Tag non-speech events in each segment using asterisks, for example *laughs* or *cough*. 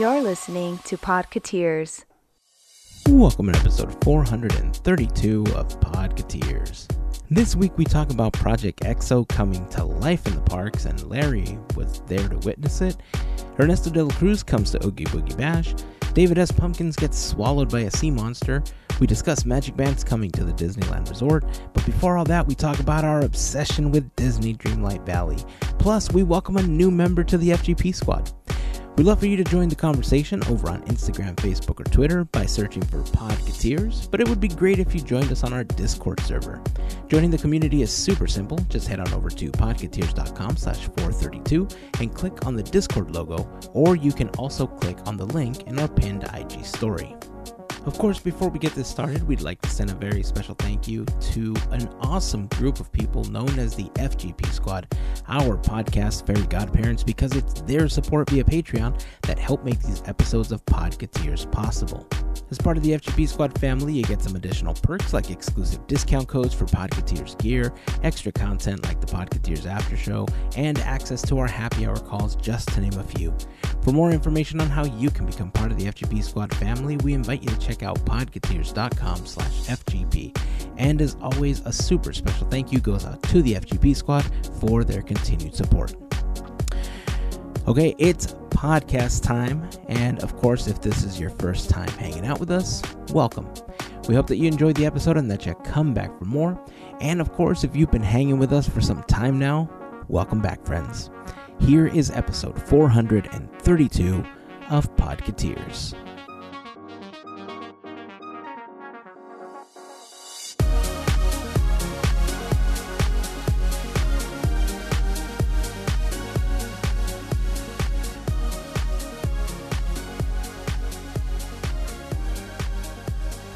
You're listening to Podcateers. Welcome to episode 432 of Podcateers. This week we talk about Project EXO coming to life in the parks, and Larry was there to witness it. Ernesto de la Cruz comes to Oogie Boogie Bash. David S. Pumpkins gets swallowed by a sea monster. We discuss Magic Bands coming to the Disneyland Resort. But before all that, we talk about our obsession with Disney Dreamlight Valley. Plus, we welcome a new member to the FGP squad. We'd love for you to join the conversation over on Instagram, Facebook, or Twitter by searching for Podcateers, but it would be great if you joined us on our Discord server. Joining the community is super simple. Just head on over to podcateers.com slash 432 and click on the Discord logo, or you can also click on the link in our pinned IG story. Of course, before we get this started, we'd like to send a very special thank you to an awesome group of people known as the FGP Squad, our podcast fairy godparents, because it's their support via Patreon that help make these episodes of Podcateers possible. As part of the FGP Squad family, you get some additional perks like exclusive discount codes for Podcateers gear, extra content like the Podcateers After Show, and access to our happy hour calls, just to name a few. For more information on how you can become part of the FGP Squad family, we invite you to check out podcateers.com slash FGP. And as always, a super special thank you goes out to the FGP Squad for their continued support. Okay, it's podcast time. And of course, if this is your first time hanging out with us, welcome. We hope that you enjoyed the episode and that you come back for more. And of course, if you've been hanging with us for some time now, welcome back, friends. Here is episode 432 of Podcateers.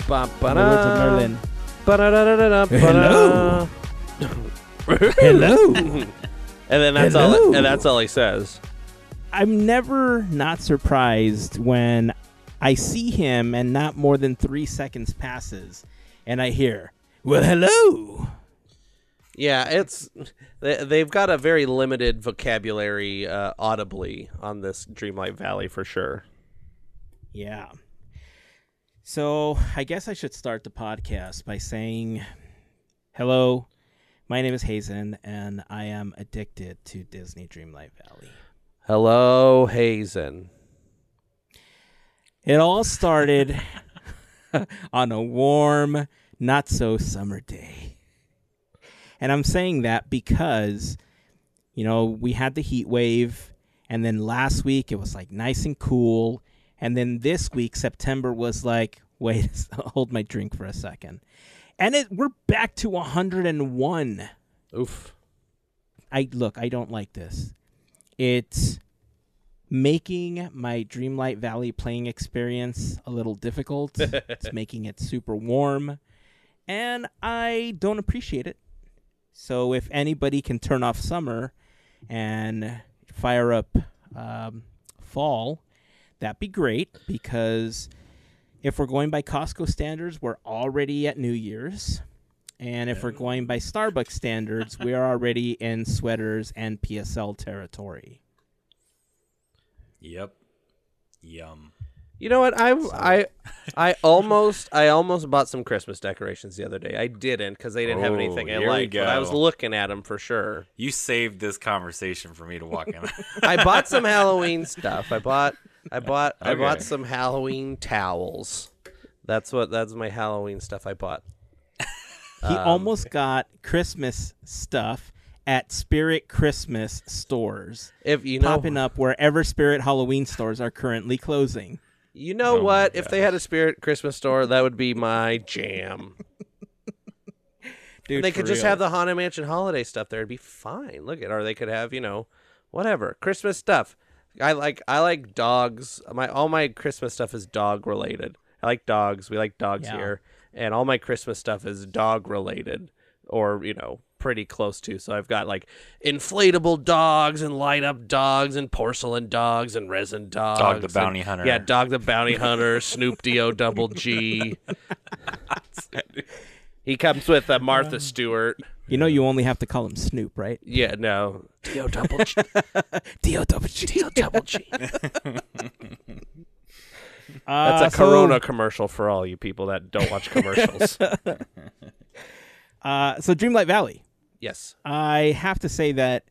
Ba- In the words of Merlin. Hello. *laughs* Hello. and then that's all. And that's all he says. I'm never not surprised when I see him and not more than three seconds passes and I hear, Well, hello. Yeah, it's they, they've got a very limited vocabulary uh, audibly on this Dreamlight Valley for sure. Yeah. So I guess I should start the podcast by saying, Hello, my name is Hazen and I am addicted to Disney Dreamlight Valley. Hello, Hazen. It all started *laughs* on a warm, not so summer day. And I'm saying that because, you know, we had the heat wave, and then last week it was like nice and cool. And then this week, September was like, *laughs* wait, hold my drink for a second. And it we're back to 101. Oof. I look, I don't like this. It's making my Dreamlight Valley playing experience a little difficult. *laughs* it's making it super warm, and I don't appreciate it. So if anybody can turn off summer and fire up um, fall, that'd be great because if we're going by Costco standards, we're already at New Year's. And if we're going by Starbucks standards, we are already in sweaters and PSL territory. Yep. Yum. You know what? I I *laughs* I almost I almost bought some Christmas decorations the other day. I didn't because they didn't have Oh, anything I here liked. But I was looking at them for sure. You saved this conversation for me to walk in. *laughs* I bought some *laughs* Halloween stuff. I bought I bought I bought some Halloween towels. That's what that's my Halloween stuff I bought. He Um, almost got Christmas stuff at Spirit Christmas stores, If you know popping up wherever Spirit Halloween stores are currently closing. You know Oh what? If they had a Spirit Christmas store, that would be my jam. Dude, they for could just have the Haunted Mansion holiday stuff there. It'd be fine. Look at, or they could have, you know, whatever Christmas stuff. I like I like dogs. My all my Christmas stuff is dog related. I like dogs. We like dogs Yeah. here, and all my Christmas stuff is dog related, or you know, pretty close to. So I've got like inflatable dogs and light up dogs and porcelain dogs and resin dogs. Dog the and- bounty hunter. Yeah, Dog the Bounty Hunter, Snoop D-O double G. *laughs* *laughs* *laughs* He comes with uh, Martha Stewart. You know, you only have to call him Snoop, right? Yeah, no. D-O *laughs* double G. D O W G. D-O double G. *laughs* That's Uh, a so- Corona commercial for all you people that don't watch commercials. *laughs* Uh, so Dreamlight Valley. yes. I have to say that,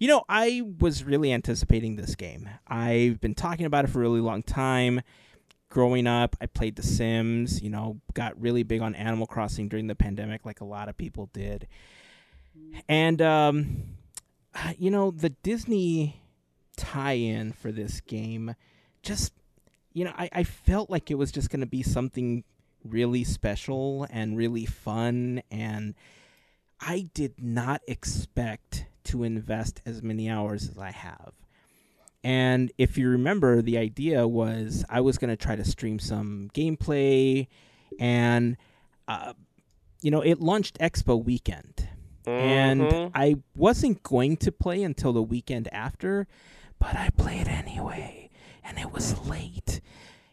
you know, I was really anticipating this game. I've been talking about it for a really long time. Growing up, I played The Sims, you know, got really big on Animal Crossing during the pandemic, like a lot of people did. And, um, *sighs* you know, the Disney tie in for this game just, you know, I, I felt like it was just going to be something really special and really fun and I did not expect to invest as many hours as I have. And if you remember, the idea was I was going to try to stream some gameplay, and uh, you know, it launched Expo weekend, and Mhm. I wasn't going to play until the weekend after, but I played anyway, and it was late.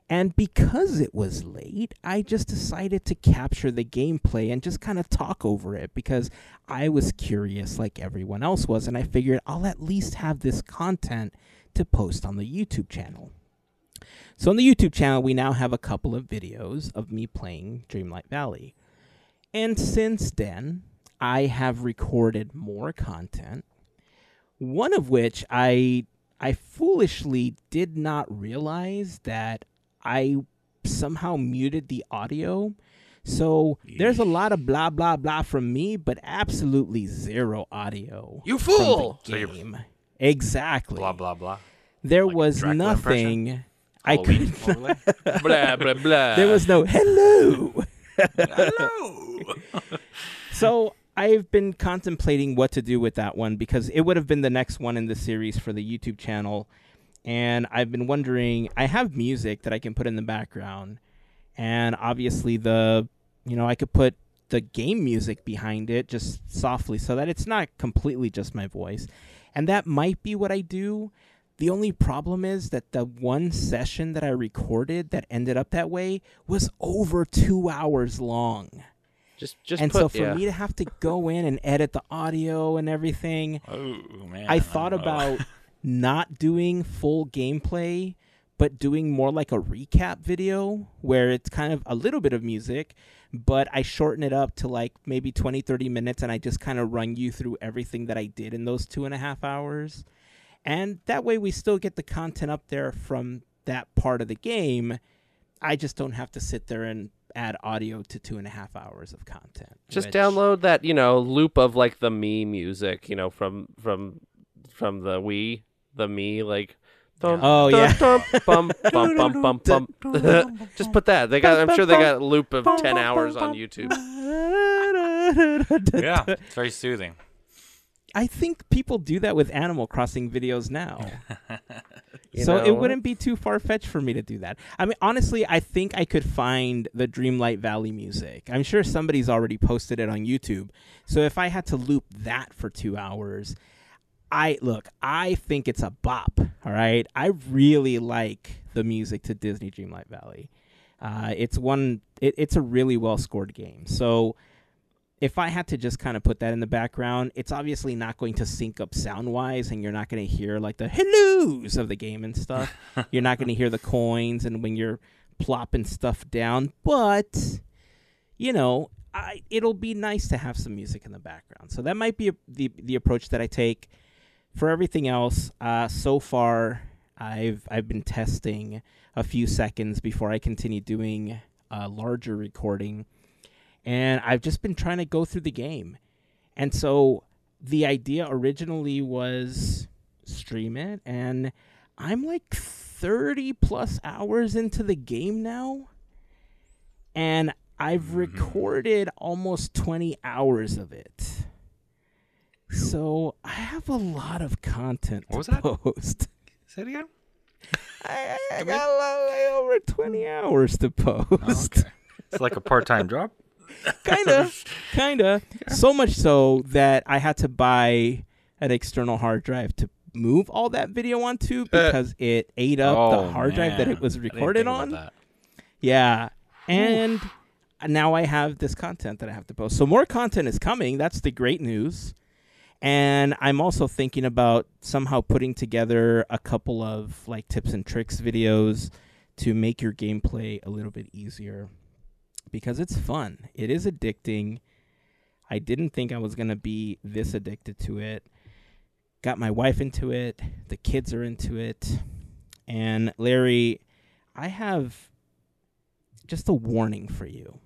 And because it was late, I just decided to capture the gameplay and just kind of talk over it because I was curious like everyone else was, and I figured I'll at least have this content to post on the YouTube channel. So on the YouTube channel, we now have a couple of videos of me playing Dreamlight Valley. And since then, I have recorded more content, one of which I I foolishly did not realize that I somehow muted the audio. So there's a lot of blah blah blah from me, but absolutely zero audio. You from the fool! So game. Exactly. Blah blah blah. There Like was Dracula nothing. I Halloween could. overlay? *laughs* blah blah blah. there was no hello. Hello. *laughs* So I've been contemplating what to do with that one because it would have been the next one in the series for the YouTube channel. And I've been wondering, I have music that I can put in the background. And obviously, the, you know, I could put the game music behind it just softly so that it's not completely just my voice. And that might be what I do. The only problem is that the one session that I recorded that ended up that way was over two hours long just just and put, so for yeah. me to have to go in and edit the audio and everything, Oh man. I thought don't about *laughs* not doing full gameplay, but doing more like a recap video where it's kind of a little bit of music, but I shorten it up to like maybe 20, 30 minutes and I just kind of run you through everything that I did in those two and a half hours. And that way we still get the content up there from that part of the game. I just don't have to sit there and add audio to two and a half hours of content. just which- download that you know loop of like the Mii music you know from from from the Wii the Mii like dum, Oh, dum, yeah. dum, *laughs* bum, bum, bum, bum, bum. just put that they got I'm sure they got a loop of 10 hours on YouTube Yeah, *laughs* it's very soothing. I think people do that with Animal Crossing videos now. *laughs* So know? it wouldn't be too far fetched for me to do that. I mean, honestly, I think I could find the Dreamlight Valley music. I'm sure somebody's already posted it on YouTube. So if I had to loop that for two hours, I look, I think it's a bop. All right. I really like the music to Disney Dreamlight Valley. Uh, it's one, it, it's a really well scored game. So if I had to just kind of put that in the background, it's obviously not going to sync up sound wise, and you're not going to hear like the hellos of the game and stuff. *laughs* you're not going to hear the coins and when you're plopping stuff down, but you know, I, it'll be nice to have some music in the background. So that might be a, the the approach that I take. For everything else, uh, so far I've I've been testing a few seconds before I continue doing a larger recording and I've just been trying to go through the game. And so the idea originally was stream it, and I'm like 30 plus hours into the game now. And I've recorded almost 20 hours of it. So I have a lot of content What was to that? post. Say it again. I, I got a lot, like over 20 hours to post. Oh, okay. It's like a part-time job. *laughs* kinda, *laughs* kinda. So much so that I had to buy an external hard drive to move all that video onto uh, because it ate up oh, the hard drive that it was recorded on. Yeah, and now I have this content that I have to post. So more content is coming. That's the great news. And I'm also thinking about somehow putting together a couple of like tips and tricks videos to make your gameplay a little bit easier because it's fun. It is addicting. I didn't think I was going to be this addicted to it. Got my wife into it, the kids are into it. And Larry, I have just a warning for you.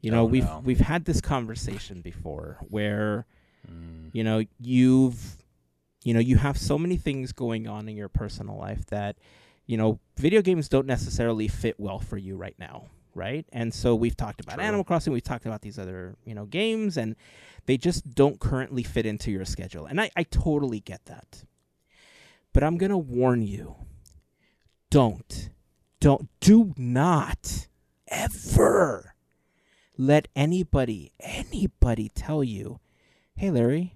You know, Oh, we've we've had this conversation before where Mm. you know you've you know you have so many things going on in your personal life that you know video games don't necessarily fit well for you right now right and so we've talked about True. animal crossing we've talked about these other you know games and they just don't currently fit into your schedule and i, I totally get that but i'm gonna warn you don't don't do not ever let anybody anybody tell you hey larry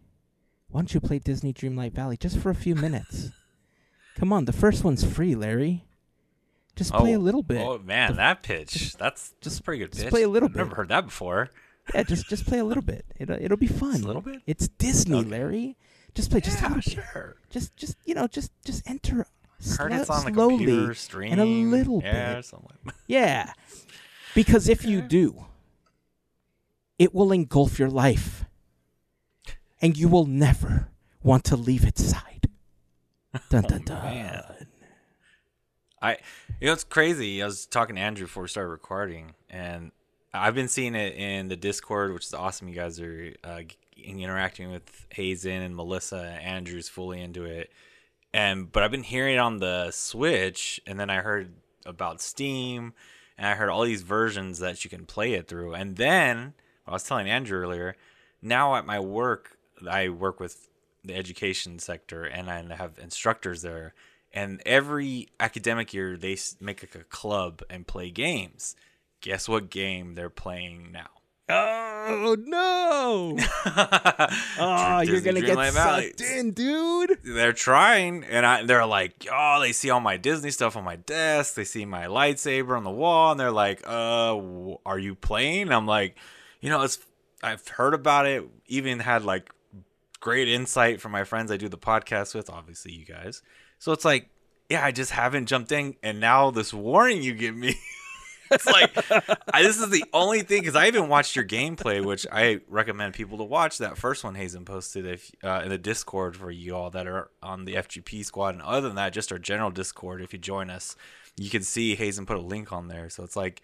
why don't you play disney dreamlight valley just for a few minutes come on the first one's free larry just play a Oh, little bit Oh man, that pitch. just- that's just a pretty good just pitch. play a little I've Never heard that before. yeah just just play a little bit it'll, it'll be fun Just a little bit? it's disney Okay. larry just play just yeah, bit sure. just just you know just just enter Heard slo- it's on the slowly computer stream and a little yeah, bit like. *laughs* Yeah. Because if you do, it will engulf your life. And you will never want to leave its side. *laughs* Dun dun Oh, dun. man. I, you know, it's crazy. I was talking to Andrew before we started recording, and I've been seeing it in the Discord, which is awesome. You guys are uh, interacting with Hazen and Melissa. Andrew's fully into it, and but I've been hearing it on the Switch, and then I heard about Steam, and I heard all these versions that you can play it through, and then I was telling Andrew earlier. Now at my work, I work with the education sector, and I have instructors there and every academic year they make like a club and play games. Guess what game they're playing now? Oh no! *laughs* Oh, you're gonna get Valley. sucked in, dude. They're trying, and I, they're like, oh, they see all my Disney stuff on my desk. They see my lightsaber on the wall, and they're like, uh, are you playing? I'm like, you know, it's I've heard about it. Even had like great insight from my friends I do the podcast with, obviously you guys. So it's like, yeah, I just haven't jumped in, and now this warning you give me. *laughs* it's like I, this is the only thing because I even watched your gameplay, which I recommend people to watch. That first one Hazen posted if uh, in the Discord for you all that are on the FGP squad, and other than that, just our general Discord. If you join us, you can see Hazen put a link on there. So it's like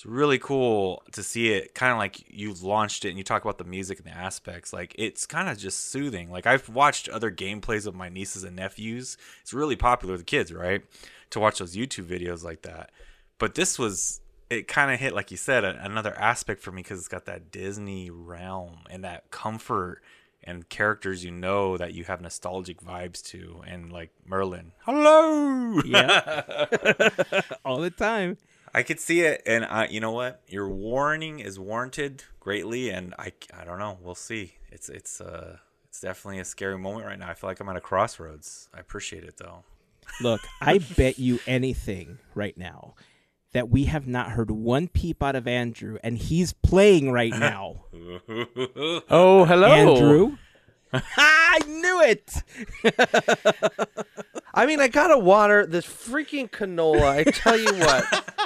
it's really cool to see it kind of like you launched it and you talk about the music and the aspects like it's kind of just soothing. Like i've watched other gameplays of my nieces and nephews. It's really popular with the kids right? To watch those youtube videos like that. But this was it kind of hit like you said a, another aspect for me because it's got that disney realm and that comfort and characters you know that you have nostalgic vibes to and like merlin hello! Yeah. *laughs* *laughs* All the time. I could see it, and I, you know what? Your warning is warranted greatly, and I, I don't know. We'll see. It's, it's, uh, it's definitely a scary moment right now. I feel like I'm at a crossroads. I appreciate it though. Look, I bet you anything right now that we have not heard one peep out of Andrew, and he's playing right now. *laughs* Oh, hello, Andrew. *laughs* I knew it. *laughs* I mean, I gotta water this freaking canola. I tell you what,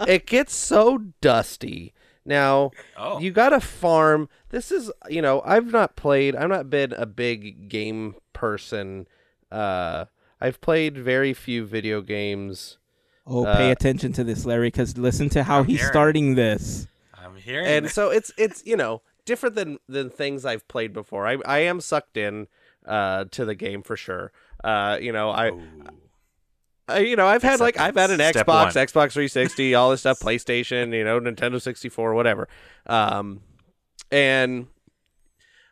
*laughs* it gets so dusty. Now, Oh. you gotta farm. This is, you know, I've not played. I've not been a big game person. Uh, I've played very few video games. Oh, Uh, pay attention to this, Larry, because listen to how I'm he's hearing. starting this. I'm hearing. and it. so it's it's you know different than than things I've played before. I I am sucked in uh to the game for sure. Uh, you know I. Ooh. I, you know, I've had like I've had an Xbox, one. Xbox 360, all this stuff, *laughs* PlayStation, you know, Nintendo 64, whatever. Um, and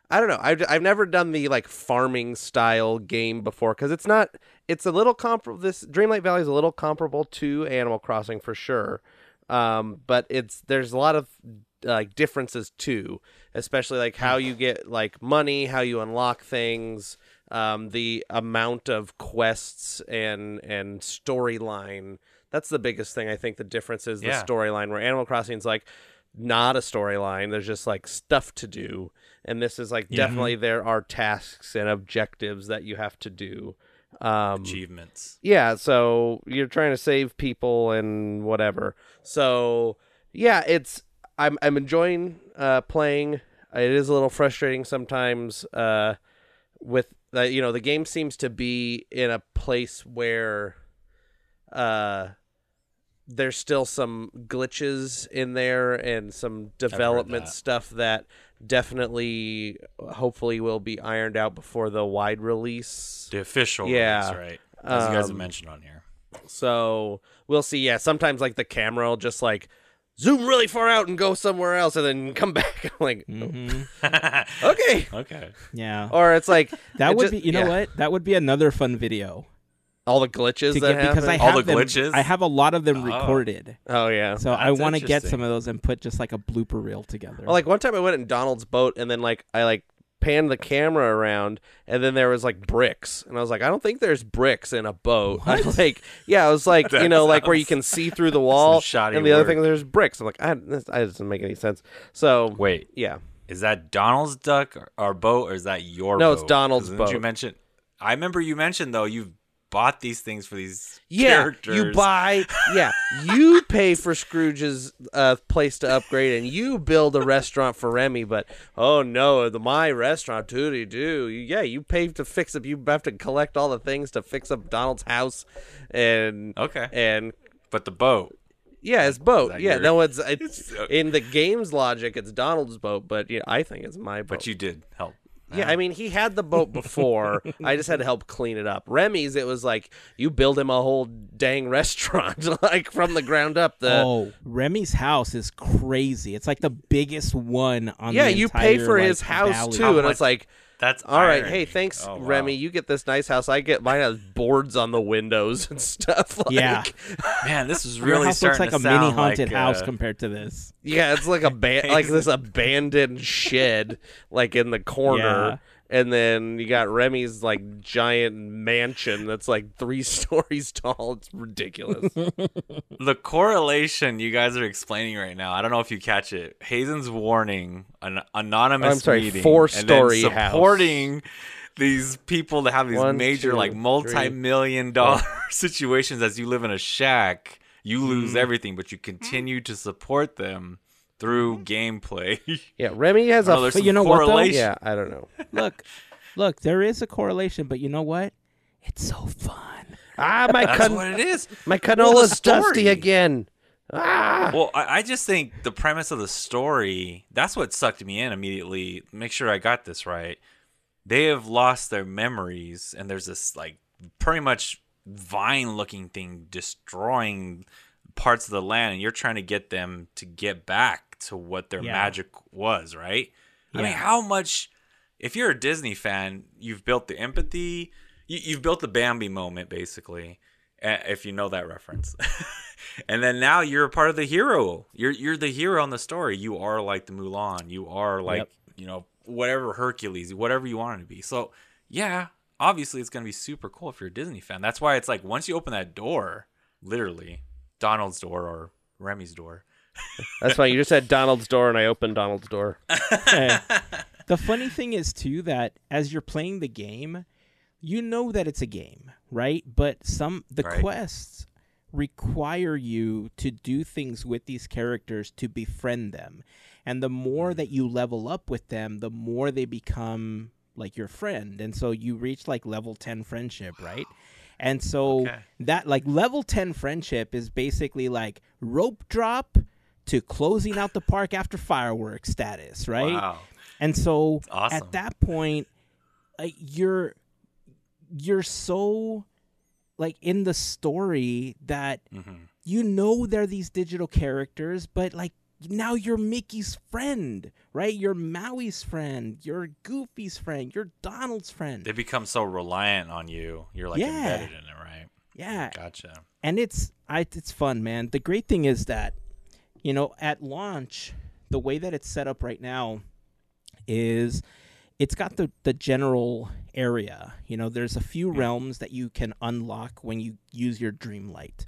I don't know. I've I've never done the like farming style game before because it's not. It's a little comparable. This Dreamlight Valley is a little comparable to Animal Crossing for sure. Um, but it's there's a lot of like differences too, especially like how you get like money, how you unlock things, um, the amount of quests and and storyline. That's the biggest thing I think. The difference is the Yeah. storyline. Where Animal Crossing is like not a storyline. There's just like stuff to do, and this is like Yeah. definitely there are tasks and objectives that you have to do. Um, Achievements. yeah, so you're trying to save people and whatever. So yeah, it's I'm I'm enjoying uh, playing. It is a little frustrating sometimes uh, with the you know the game seems to be in a place where uh, there's still some glitches in there and some development that. stuff that definitely hopefully will be ironed out before the wide release. The official Yeah. release, right? As you guys have Um, mentioned on here. So we'll see. Yeah, sometimes like the camera will just like zoom really far out and go somewhere else and then come *laughs* back. I'm like, hmm *laughs* okay. okay. Yeah. Or it's like *laughs* That it would just- be, you know yeah. what? That would be another fun video all the glitches to that get because I happen. All have the them, glitches? I have a lot of them Oh. recorded, oh yeah. so I want to get some of those and put just like a blooper reel together. Well, like one time I went in Donald's boat and then like I like panned the camera around and then there was like bricks and I was like I don't think there's bricks in a boat. *laughs* I like yeah, I was like *laughs* you know like where you can see *laughs* through the wall and the other thing there's bricks. I'm like I this, that doesn't make any sense. So Wait, yeah. is that Donald's duck or, or boat, or is that your No, boat? it's donald's didn't You mentioned. I remember you mentioned though you've bought these things for these Yeah, characters. you buy. Yeah, you *laughs* pay for Scrooge's uh, place to upgrade, and you build a restaurant for Remy. But oh no, the my restaurant, doody do. Yeah, you pay to fix up. You have to collect all the things to fix up Donald's house, and Okay, and but the boat. yeah, his boat. Yeah, your- no, it's it's *laughs* It's- in the game's logic, it's Donald's boat, but yeah, I think it's my boat. But you did help. Yeah, I mean, he had the boat before. *laughs* I just had to help clean it up. Remy's, it was like you build him a whole dang restaurant, *laughs* like from the ground up. The oh, Remy's house is crazy. It's like the biggest one on. Yeah, you pay for like, his house valley. too, How and much- it's like, That's all right, irony. hey, thanks, Oh, wow. Remy. You get this nice house. I get mine has boards on the windows and *laughs* stuff. Like, Yeah. Man, this is *laughs* Your really house looks starting like a to mini haunted like, house uh, compared to this. yeah, it's like a ba- *laughs* like this abandoned shed, like in the corner. And then you got Remy's like giant mansion that's like three *laughs* stories tall. It's ridiculous. *laughs* the correlation you guys are explaining right now. I don't know if you catch it. Hazen's warning an anonymous I'm sorry, meeting, four-story and then house. supporting these people to have these One, major two, like multi-million dollar *laughs* situations as you live in a shack. You lose Mm-hmm. everything, but you continue to support them through gameplay. *laughs* Yeah, Remy has a. know there's you know what, though? correlation. yeah, I don't know. *laughs* Look, look, there is a correlation, but you know what? It's so fun. Ah, my That's can- what it is. my Well, canola's the story. dusty again. Ah, Well, I, I just think the premise of the story, that's what sucked me in immediately. Make sure I got this right. They have lost their memories, and there's this, like, pretty much vine looking thing destroying parts of the land, and you're trying to get them to get back to what their Yeah. magic was, right? I mean, how much, if you're a Disney fan, you've built the empathy, you, you've built the Bambi moment, basically, if you know that reference. *laughs* and then now you're a part of the hero. You're you're the hero in the story. You are like the Mulan. You are like Yep. you know whatever Hercules, whatever you want it to be. So yeah, obviously it's gonna be super cool if you're a Disney fan. That's why it's like once you open that door, literally Donald's door or Remy's door. That's fine. You just said Donald's door, and I opened Donald's door. *laughs* the funny thing is too that as you're playing the game, you know that it's a game, right? But some the Right. quests require you to do things with these characters to befriend them. And the more that you level up with them, the more they become like your friend. And so you reach like level 10 friendship, right? And so Okay. that like level 10 friendship is basically like rope drop to closing out the park after fireworks status, right? Wow. And so awesome. at that point, like you're you're so like in the story that hmm you know they're these digital characters, but like now you're Mickey's friend, right? You're Maui's friend, you're Goofy's friend, you're Donald's friend. They become so reliant on you. You're like Yeah. embedded in it, right? yeah, Gotcha. and it's I, it's fun, man. The great thing is that you know at launch, the way that it's set up right now is it's got the the general area. You know, there's a few realms that you can unlock when you use your dream light.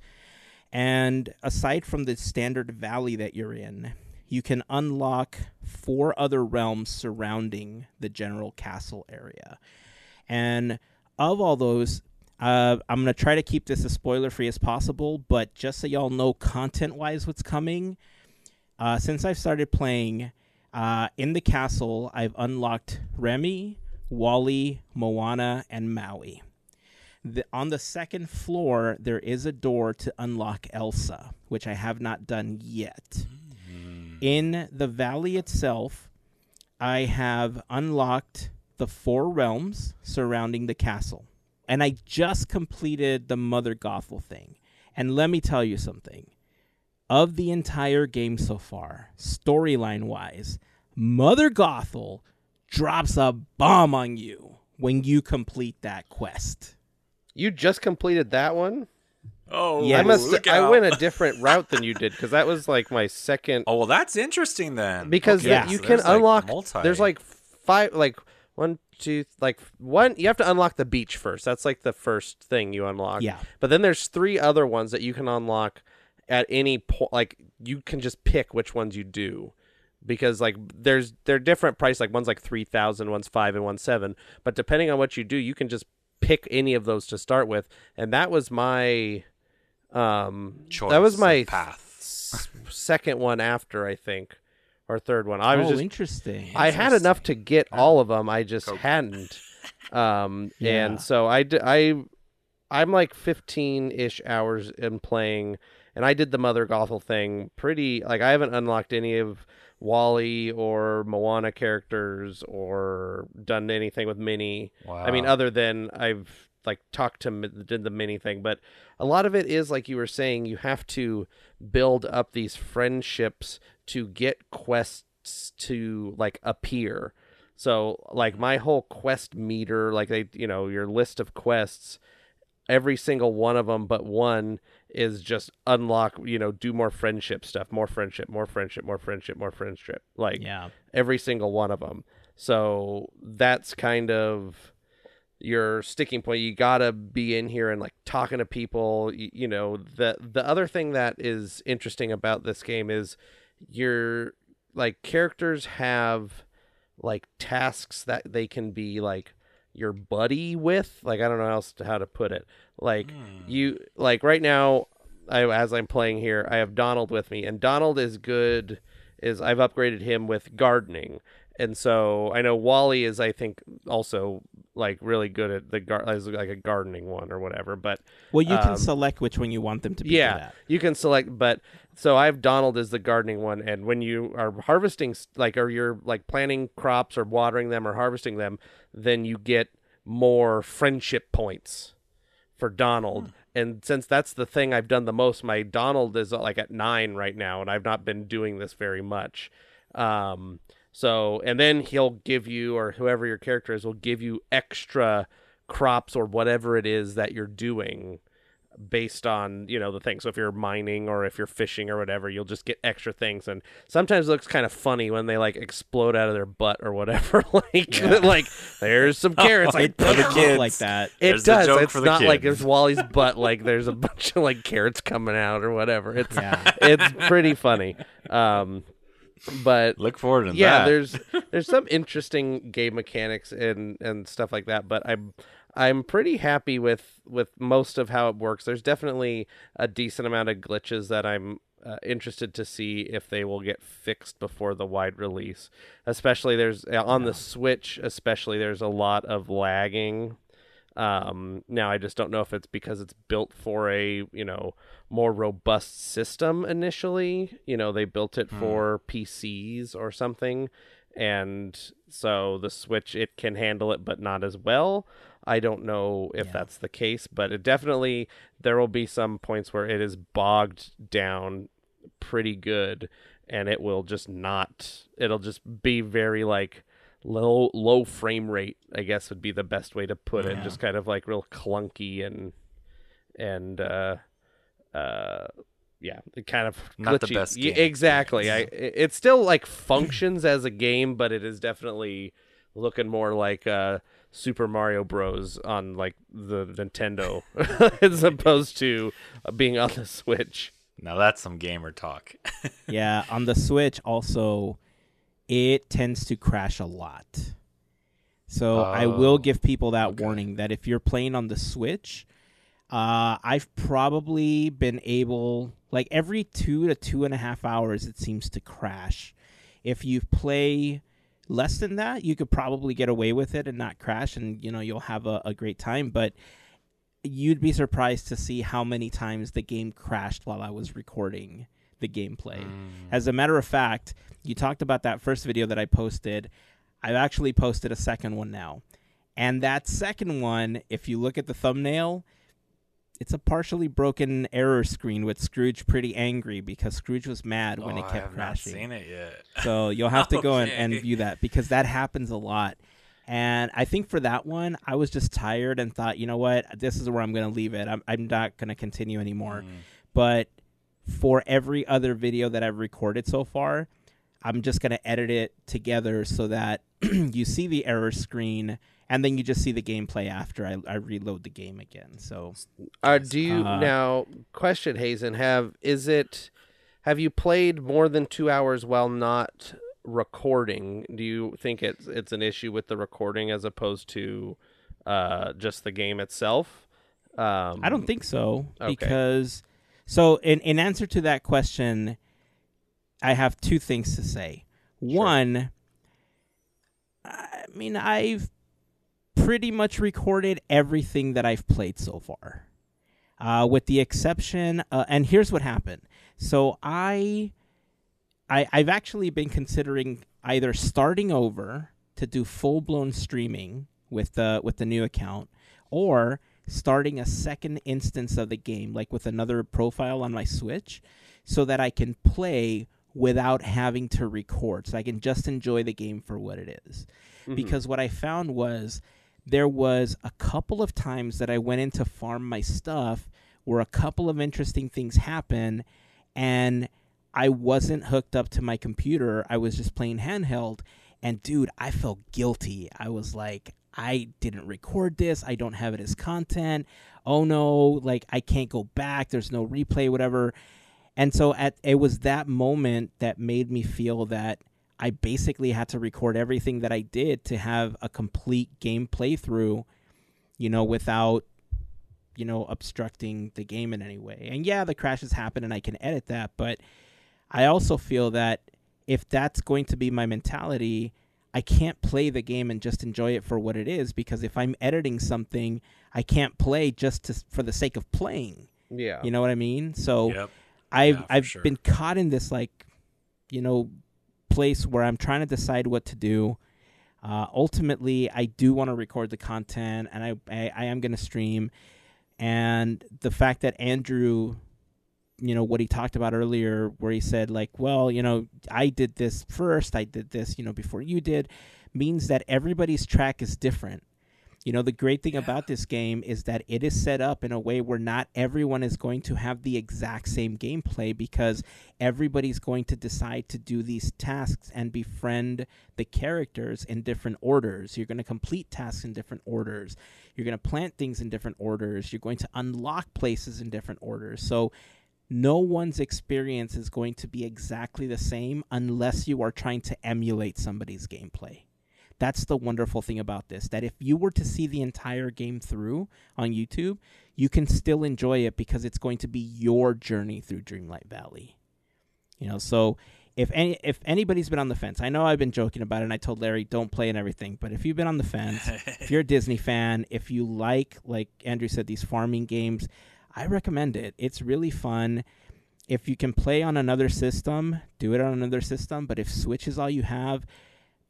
And aside from the standard valley that you're in, you can unlock four other realms surrounding the general castle area. And of all those, Uh, I'm gonna try to keep this as spoiler free as possible, but just so y'all know, content wise, what's coming. Uh, since I've started playing, uh, in the castle, I've unlocked Remy, WALL-E, Moana, and Maui. The, on the second floor, there is a door to unlock Elsa, which I have not done yet. In the valley itself, I have unlocked the four realms surrounding the castle. And I just completed the Mother Gothel thing. And let me tell you something. Of the entire game so far, storyline wise, Mother Gothel drops a bomb on you when you complete that quest. You just completed that one. Oh, Yeah, I must. look I out. went a different route than you did because that was like my second. Oh well, that's interesting then. because Okay, yeah, you so can there's, like, unlock. multi. There's like five, like one, two, like one. You have to unlock the beach first. That's like the first thing you unlock. Yeah. But then there's three other ones that you can unlock at any point. Like you can just pick which ones you do. Because like there's they're different price. Like one's like three thousand, one's five, and one's seven. But depending on what you do, you can just pick any of those to start with. And that was my um choice. that was my path. s- second one after I think, or third one. I was oh, just interesting. I had enough to get all of them. I just Coke. hadn't. Um, *laughs* Yeah. and so I, d- I, I'm like 15 ish hours in playing, and I did the Mother Gothel thing pretty. Like I haven't unlocked any of WALL-E or Moana characters or done anything with Minnie. I mean, other than I've like talk to did the Minnie thing, but a lot of it is like you were saying, you have to build up these friendships to get quests to like appear. So like my whole quest meter, like they, you know, your list of quests, every single one of them but one is just unlock, you know, do more friendship stuff, more friendship, more friendship, more friendship, more friendship. Like yeah. every single one of them. So that's kind of your sticking point. You gotta be in here and like talking to people. You, you know, the the other thing that is interesting about this game is your like characters have like tasks that they can be like your buddy with. Like I don't know else to, how to put it. Like hmm. you like right now I, as I'm playing here, I have Donald with me, and Donald is good. Is I've upgraded him with gardening, and so I know WALL-E is I think also like really good at the gar- as like a gardening one or whatever. But Well, you Um, can select which one you want them to be yeah, you can select. But so I have Donald as the gardening one, and when you are harvesting, like, or you're like planting crops or watering them or harvesting them, then you get more friendship points for Donald. And since that's the thing I've done the most, my Donald is like at nine right now, and I've not been doing this very much. Um, so, and then he'll give you, or whoever your character is, will give you extra crops or whatever it is that you're doing based on you know the thing so if you're mining or if you're fishing or whatever you'll just get extra things and sometimes it looks kind of funny when they like explode out of their butt or whatever *laughs* like *laughs* like there's some *laughs* carrots like it doesn't the kids. like that. it There's does it's for the not like kids. it's WALL-E's butt like there's a bunch of like carrots coming out or whatever it's Yeah. it's pretty funny um but Look forward to yeah that. there's *laughs* there's some interesting game mechanics and and stuff like that but i'm i'm pretty happy with with most of how it works. There's definitely a decent amount of glitches that i'm uh, interested to see if they will get fixed before the wide release especially there's uh, on the switch especially there's a lot of lagging um now i just don't know if it's because it's built for a you know more robust system initially. You know they built it for pcs or something. And so the switch it can handle it but not as well. I don't know if Yeah. that's the case but it definitely there will be some points where it is bogged down pretty good and it will just not it'll just be very like low low frame rate i guess would be the best way to put it. Just kind of like real clunky and and uh uh yeah kind of Not the glitchy. best Yeah, exactly. I *laughs* it it still like functions as a game but it is definitely looking more like uh super mario bros. on like the nintendo *laughs* as opposed to uh, being on the switch. Now that's some gamer talk. *laughs* yeah, on the Switch also it tends to crash a lot. So I will Oh, give people that okay. warning that if you're playing on the Switch, Uh, I've probably been able, like every two to two and a half hours, it seems to crash. If you play less than that, you could probably get away with it and not crash, and you know you'll have a, a great time. But you'd be surprised to see how many times the game crashed while I was recording the gameplay. As a matter of fact, you talked about that first video that I posted. I've actually posted a second one now. And that second one, if you look at the thumbnail, it's a partially broken error screen with Scrooge pretty angry because Scrooge was mad when oh, it I kept have crashing. not seen it yet. So you'll have to *laughs* go and, and view that because that happens a lot. And I think for that one, I was just tired and thought, you know what, this is where I'm going to leave it. I'm, I'm not going to continue anymore. Mm. But for every other video that I've recorded so far, I'm just going to edit it together so that *clears throat* you see the error screen and then you just see the gameplay after I, I reload the game again. So Uh, do you Uh, now question Hazen? Have is it? Have you played more than two hours while not recording? Do you think it's it's an issue with the recording as opposed to uh, just the game itself? Um, I don't think so okay. because so in in answer to that question, I have two things to say. One, I mean I've pretty much recorded everything that I've played so far, uh, with the exception. Uh, and here's what happened. So I, I I've actually been considering either starting over to do full blown streaming with the with the new account, or starting a second instance of the game, like with another profile on my Switch, so that I can play without having to record. So I can just enjoy the game for what it is. Mm-hmm. Because what I found was there was a couple of times that I went in to farm my stuff where a couple of interesting things happened and I wasn't hooked up to my computer. I was just playing handheld. And dude, I felt guilty. I was like, I didn't record this. I don't have it as content. Oh no, like I can't go back. There's no replay, whatever. And so at it was that moment that made me feel that I basically had to record everything that I did to have a complete game playthrough, you know, without you know obstructing the game in any way. And yeah, the crashes happen and I can edit that, but I also feel that if that's going to be my mentality, I can't play the game and just enjoy it for what it is because if I'm editing something, I can't play just to, for the sake of playing. Yeah. You know what I mean? So Yep. I've Yeah, I've sure. been caught in this like, you know, place where I'm trying to decide what to do. Uh, ultimately, I do want to record the content, and I I, I am going to stream. And the fact that Andrew, you know, what he talked about earlier, where he said like, well, you know, I did this first, I did this, you know, before you did, means that everybody's track is different. You know, the great thing about this game is that it is set up in a way where not everyone is going to have the exact same gameplay because everybody's going to decide to do these tasks and befriend the characters in different orders. You're going to complete tasks in different orders. You're going to plant things in different orders. You're going to unlock places in different orders. So, no one's experience is going to be exactly the same unless you are trying to emulate somebody's gameplay. That's the wonderful thing about this. That if you were to see the entire game through on YouTube, you can still enjoy it because it's going to be your journey through Dreamlight Valley. You know, so if any if anybody's been on the fence, I know I've been joking about it and I told Larry don't play and everything, but if you've been on the fence, if you're a *laughs* Disney fan, if you like like Andrew said these farming games, I recommend it. It's really fun. If you can play on another system, do it on another system, but if Switch is all you have,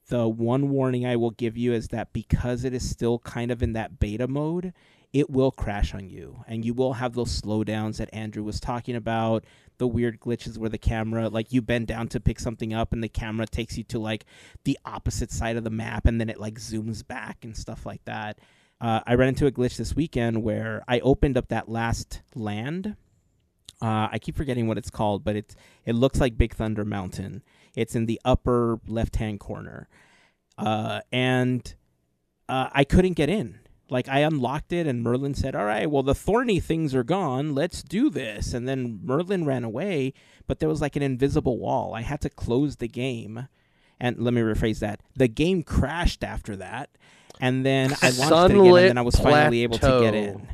the one warning I will give you is that because it is still kind of in that beta mode, it will crash on you and you will have those slowdowns that Andrew was talking about, the weird glitches where the camera like you bend down to pick something up and the camera takes you to like the opposite side of the map and then it like zooms back and stuff like that. Uh, I ran into a glitch this weekend where I opened up that last land. Uh, I keep forgetting what it's called, but it's it looks like Big Thunder Mountain. It's in the upper left hand corner, uh, and uh, I couldn't get in. Like I unlocked it, and Merlin said, "All right, well the thorny things are gone. Let's do this." And then Merlin ran away, but there was like an invisible wall. I had to close the game, and let me rephrase that: the game crashed after that, and then I launched it again, and then I was finally able to get in.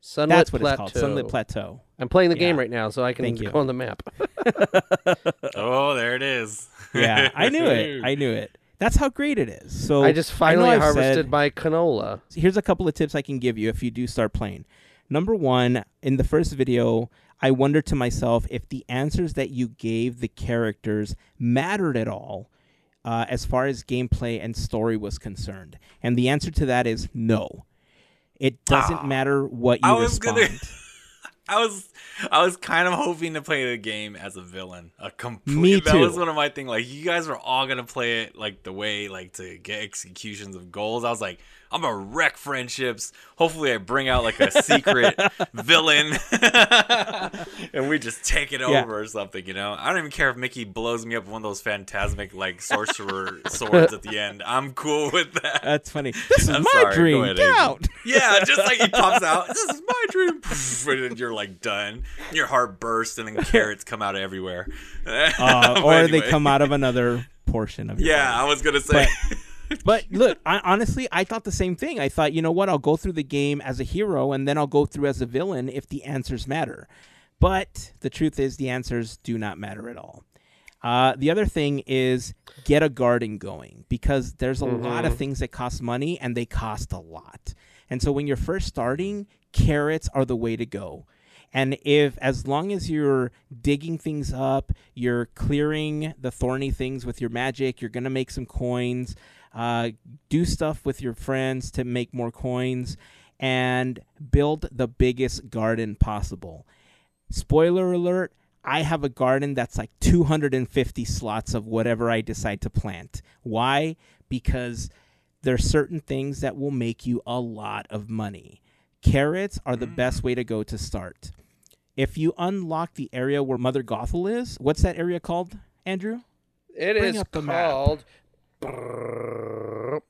Sunlit That's what Plateau. it's called. Sunlit Plateau. I'm playing the game right now, so I can Thank you. on the map. *laughs* Oh, there it is. Yeah, I *laughs* knew it. I knew it. That's how great it is. So I just finally I've harvested said- my canola. here's a couple of tips I can give you if you do start playing. Number one, in the first video, I wondered to myself if the answers that you gave the characters mattered at all uh, as far as gameplay and story was concerned. And the answer to that is no. It doesn't Ah, matter what you I was respond. gonna- *laughs* I was I was kind of hoping to play the game as a villain. A complete Me too. that was one of my thing. Like you guys were all gonna play it like the way like to get executions of goals. I was like, I'm gonna wreck friendships. Hopefully I bring out like a secret *laughs* villain *laughs* and we just take it Yeah. over or something, you know? I don't even care if Mickey blows me up with one of those phantasmic like *laughs* sorcerer swords at the end. I'm cool with that. That's funny. This is I'm my sorry, dream. ahead, Get out. Yeah, just like he pops out. This is my dream. and then you're like done. Your heart bursts, and then carrots come out of everywhere. Uh, or they come out of another portion of your Yeah, body. I was gonna say. But *laughs* look, I, honestly, I thought the same thing. I thought, you know what? I'll go through the game as a hero, and then I'll go through as a villain if the answers matter. But the truth is, the answers do not matter at all. Uh, the other thing is get a garden going because there's a lot of things that cost money and they cost a lot. And so when you're first starting, carrots are the way to go. And if, as long as you're digging things up, you're clearing the thorny things with your magic, you're going to make some coins, uh, do stuff with your friends to make more coins, and build the biggest garden possible. Spoiler alert, I have a garden that's like 250 slots of whatever I decide to plant. Why? Because there's certain things that will make you a lot of money. Carrots are the best way to go to start. If you unlock the area where Mother Gothel is, what's that area called, Andrew? It Bring is the map.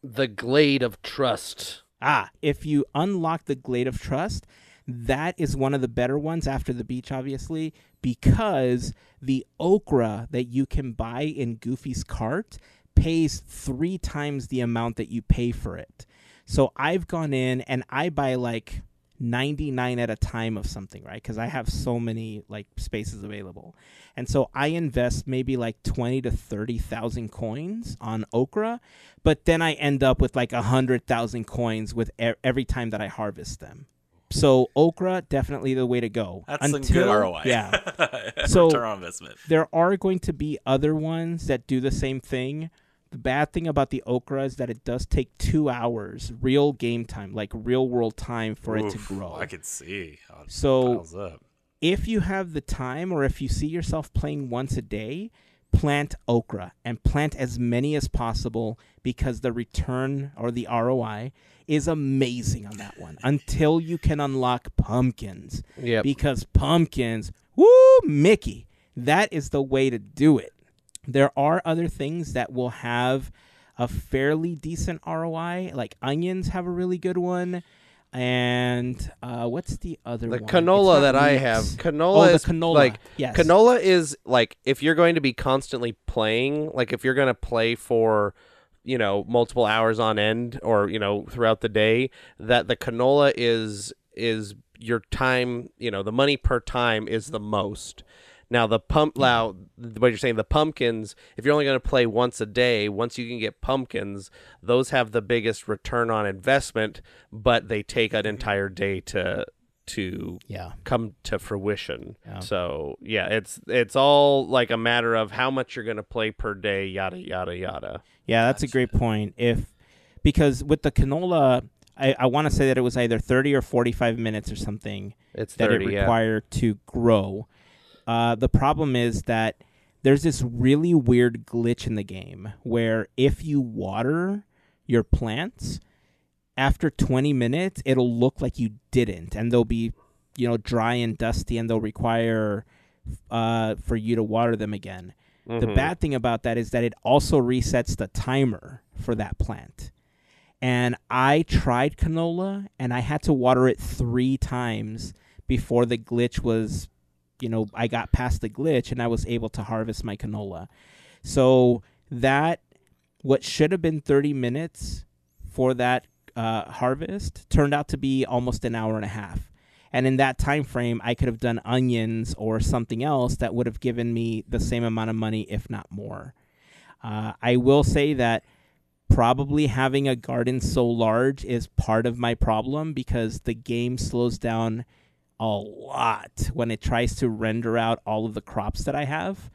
The Glade of Trust. Ah, if you unlock the Glade of Trust, that is one of the better ones after the beach, obviously, because the okra that you can buy in Goofy's cart pays three times the amount that you pay for it. So I've gone in and I buy like 99 at a time of something, right? Because I have so many like spaces available. And so I invest maybe like 20 to 30,000 coins on okra, but then I end up with like 100,000 coins with e- every time that I harvest them. So okra definitely the way to go. That's some good ROI. Yeah. *laughs* So- return on investment. there are going to be other ones that do the same thing. The bad thing about the okra is that it does take two hours, real game time, like real world time, for it to grow. I can see. How it So- piles up. if you have the time or if you see yourself playing once a day, plant okra and plant as many as possible because the return or the ROI is amazing on that one until you can unlock pumpkins. Yep. Because pumpkins, woo, Mickey, that is the way to do it. There are other things that will have a fairly decent ROI, like onions have a really good one. And uh, what's the other one? The one? canola that I leeks. have, Oh, canola the is canola. like yes. canola is like if you're going to be constantly playing, like if you're going to play for you know multiple hours on end or you know throughout the day, that the canola is is your time, you know, the money per time is the most. Now the pump now what you're saying the pumpkins if you're only going to play once a day once you can get pumpkins those have the biggest return on investment but they take an entire day to to Yeah. come to fruition. Yeah. So yeah, it's it's all like a matter of how much you're gonna play per day, yada yada yada. Yeah, that's a great point. If because with the canola, I, I want to say that it was either 30 or 45 minutes or something It's that thirty. it yeah. required to grow. Uh, the problem is that there's this really weird glitch in the game where if you water your plants, after 20 minutes, it'll look like you didn't, and they'll be, you know, dry and dusty, and they'll require uh, for you to water them again. The Mhm. bad thing about that is that it also resets the timer for that plant. And I tried canola and I had to water it three times before the glitch was, you know, I got past the glitch and I was able to harvest my canola. So that, what should have been 30 minutes for that uh, harvest turned out to be almost an hour and a half. and in that time frame I could have done onions or something else that would have given me the same amount of money if not more. Uh, I will say that probably having a garden so large is part of my problem because the game slows down a lot when it tries to render out all of the crops that I have.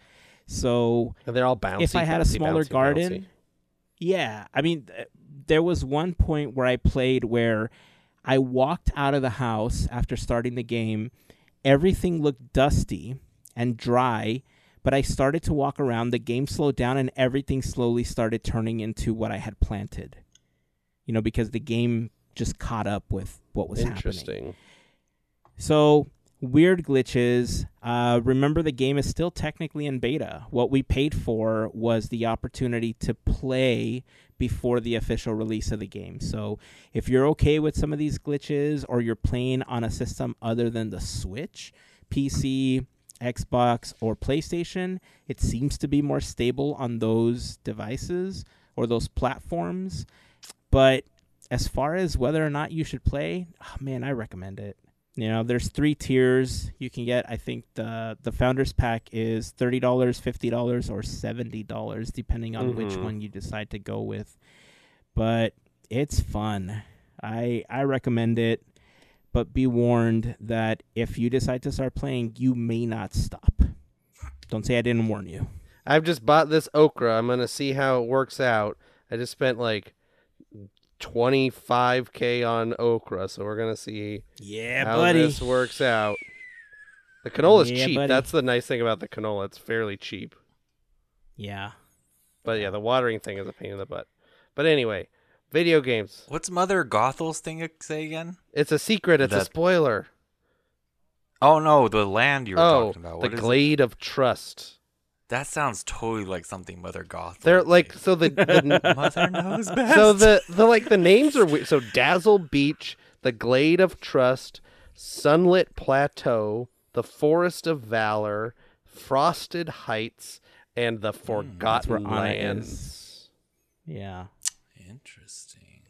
So And they're all bouncy. if I had a smaller bouncy, garden, bouncy. yeah, I mean, th- there was one point where I played where I walked out of the house after starting the game. Everything looked dusty and dry, but I started to walk around. The game slowed down, and everything slowly started turning into what I had planted. You know, because the game just caught up with what was happening. Interesting. So weird glitches. Uh, remember, the game is still technically in beta. What we paid for was the opportunity to play before the official release of the game. So if you're okay with some of these glitches, or you're playing on a system other than the Switch, PC, Xbox, or PlayStation, it seems to be more stable on those devices or those platforms. But as far as whether or not you should play, oh, man, I recommend it. You know, there's three tiers you can get. I think the the founders pack is thirty dollars, fifty dollars, or seventy dollars, depending on which Mhm. one you decide to go with. But it's fun. I I recommend it. But be warned that if you decide to start playing, you may not stop. Don't say I didn't warn you. I've just bought this okra. I'm gonna see how it works out. I just spent like 25k on okra, so we're gonna see Yeah, how buddy. this works out. The canola's Yeah, cheap. buddy. That's the nice thing about the canola. It's fairly cheap. Yeah. But yeah, the watering thing is a pain in the butt. But anyway, video games. What's Mother Gothel's thing say again? It's a secret. It's a spoiler. Oh no, the land you were Oh, talking about. the What is it? Glade of Trust. That sounds totally like something Mother Gothel. They're like say. so the, the *laughs* Mother knows *laughs* best. so the the like the names are weird. So Dazzle Beach, the Glade of Trust, Sunlit Plateau, the Forest of Valor, Frosted Heights, and the hmm, Forgotten where Anna Lands. Yeah. interesting.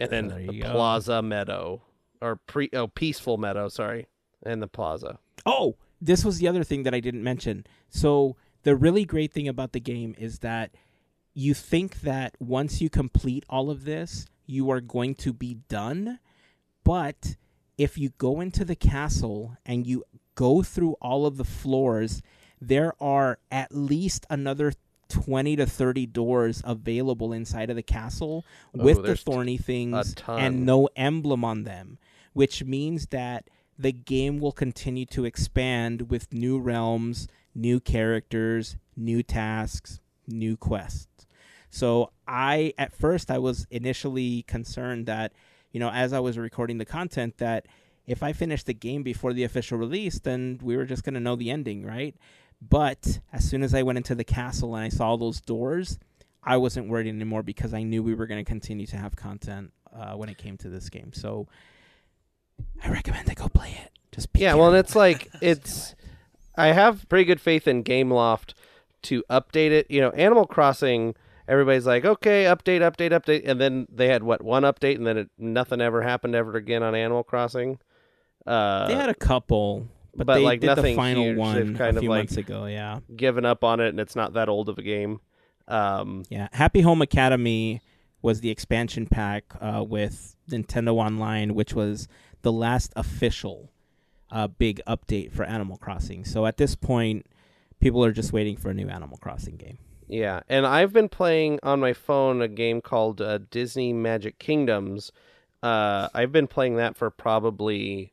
And then There the you go. Plaza Meadow, or pre oh Peaceful Meadow, sorry, and the Plaza. Oh, this was the other thing that I didn't mention. So the really great thing about the game is that you think that once you complete all of this, you are going to be done. But if you go into the castle and you go through all of the floors, there are at least another 20 to 30 doors available inside of the castle Oh, with the thorny things and no emblem on them, which means that the game will continue to expand with new realms, new characters, new tasks, new quests. So I at first I was initially concerned that, you know, as I was recording the content that if I finished the game before the official release, then we were just going to know the ending, right? But as soon as I went into the castle and I saw those doors, I wasn't worried anymore because I knew we were going to continue to have content uh, when it came to this game. So I recommend to go play it. Just Yeah, well, and it's like *laughs* it's. I have pretty good faith in GameLoft to update it. You know, Animal Crossing. Everybody's like, okay, update, update, update, and then they had what one update, and then it, nothing ever happened ever again on Animal Crossing. Uh, they had a couple, but, but, they like, did the nothing final huge. They've one kind a of, few like- months ago. Yeah, given up on it, and it's not that old of a game. Um, yeah. Happy Home Academy was the expansion pack uh, with Nintendo Online, which was the last official uh, big update for Animal Crossing. So at this point, people are just waiting for a new Animal Crossing game. Yeah, and I've been playing on my phone a game called uh, Disney Magic Kingdoms. Uh, I've been playing that for probably,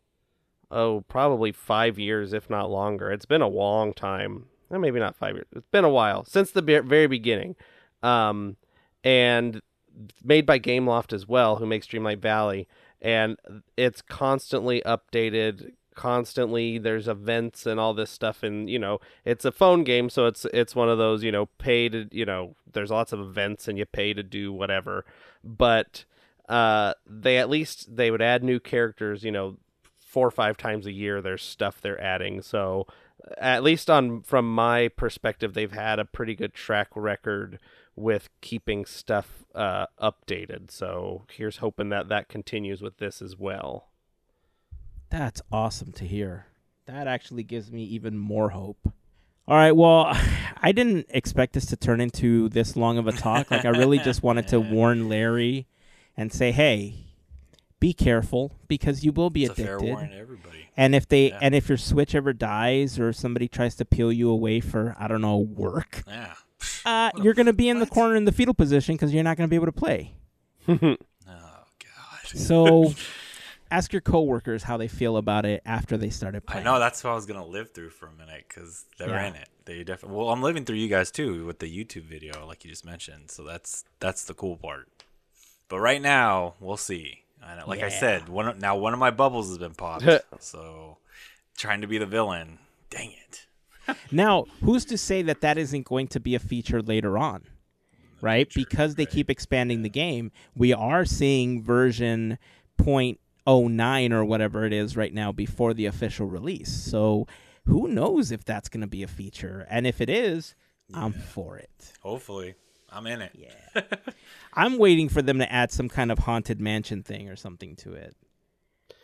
oh, probably five years, if not longer. It's been a long time. Eh, maybe not five years. It's been a while since the very beginning. Um, and made by GameLoft as well, who makes Dreamlight Valley, and it's constantly updated. Constantly, there's events and all this stuff, and you know, it's a phone game, so it's it's one of those you know, pay to you know, there's lots of events and you pay to do whatever, but uh, they at least they would add new characters, you know, four or five times a year. There's stuff they're adding, so at least on from my perspective, they've had a pretty good track record with keeping stuff uh, updated. So here's hoping that that continues with this as well. That's awesome to hear. That actually gives me even more hope. All right, well, *sighs* I didn't expect this to turn into this long of a talk. Like I really just wanted to *laughs* warn Larry and say, "Hey, be careful because you will be It's a fair addicted." warning to everybody. And if they Yeah. and if your switch ever dies or somebody tries to peel you away for I don't know work, Yeah. uh, *sighs* you're going to be in the corner in the fetal position because you're not going to be able to play. *laughs* Oh God. So *laughs* ask your coworkers how they feel about it after they started playing. I know that's what I was gonna live through for a minute because they're Yeah. in it. They definitely. Well, I'm living through you guys too with the YouTube video, like you just mentioned. So that's that's the cool part. But right now, we'll see. And like I said, one of- now one of my bubbles has been popped. *laughs* so trying to be the villain. Dang it. *laughs* Now, who's to say that that isn't going to be a feature later on? Right? because they keep expanding the game, we are seeing version 0.09 or whatever it is right now before the official release. So, who knows if that's going to be a feature? And if it is, I'm for it. Hopefully, I'm in it. Yeah. *laughs* I'm waiting for them to add some kind of haunted mansion thing or something to it.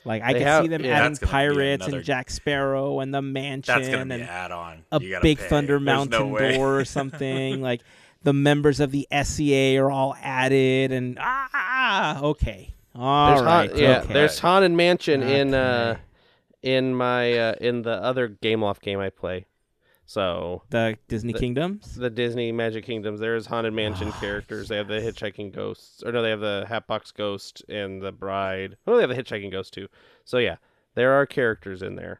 Like I They can have- see them yeah. adding That's gonna be pirates another- and Jack Sparrow and the mansion That's gonna be and an add-on. a You gotta big pay. Thunder There's Mountain way. door or something. *laughs* like the members of the SEA are all added and ah okay. All There's right. Yeah, okay. there's Haunted Mansion in uh in my uh, in the other Game Loft game I play. So the Disney the- Kingdoms. the Disney Magic Kingdoms, there's Haunted Mansion characters. They have the hitchhiking ghosts, or no, they have the Hatbox Ghost and the Bride. Oh, they have the hitchhiking ghost too. So yeah, there are characters in there.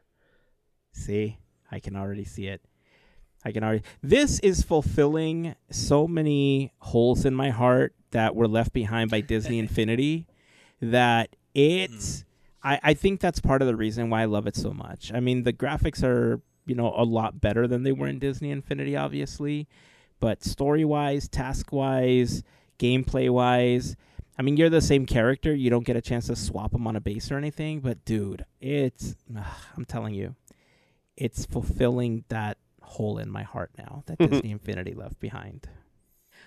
See, I can already see it. I can already. This is fulfilling so many holes in my heart that were left behind by Disney *laughs* Infinity that it's. Mm. I, I think that's part of the reason why I love it so much. I mean, the graphics are, you know, a lot better than they were in Disney Infinity, obviously. But story wise, task wise, gameplay wise, I mean, you're the same character. You don't get a chance to swap them on a base or anything. But, dude, it's. ugh, I'm telling you it's fulfilling that hole in my heart now that *laughs* Disney Infinity left behind.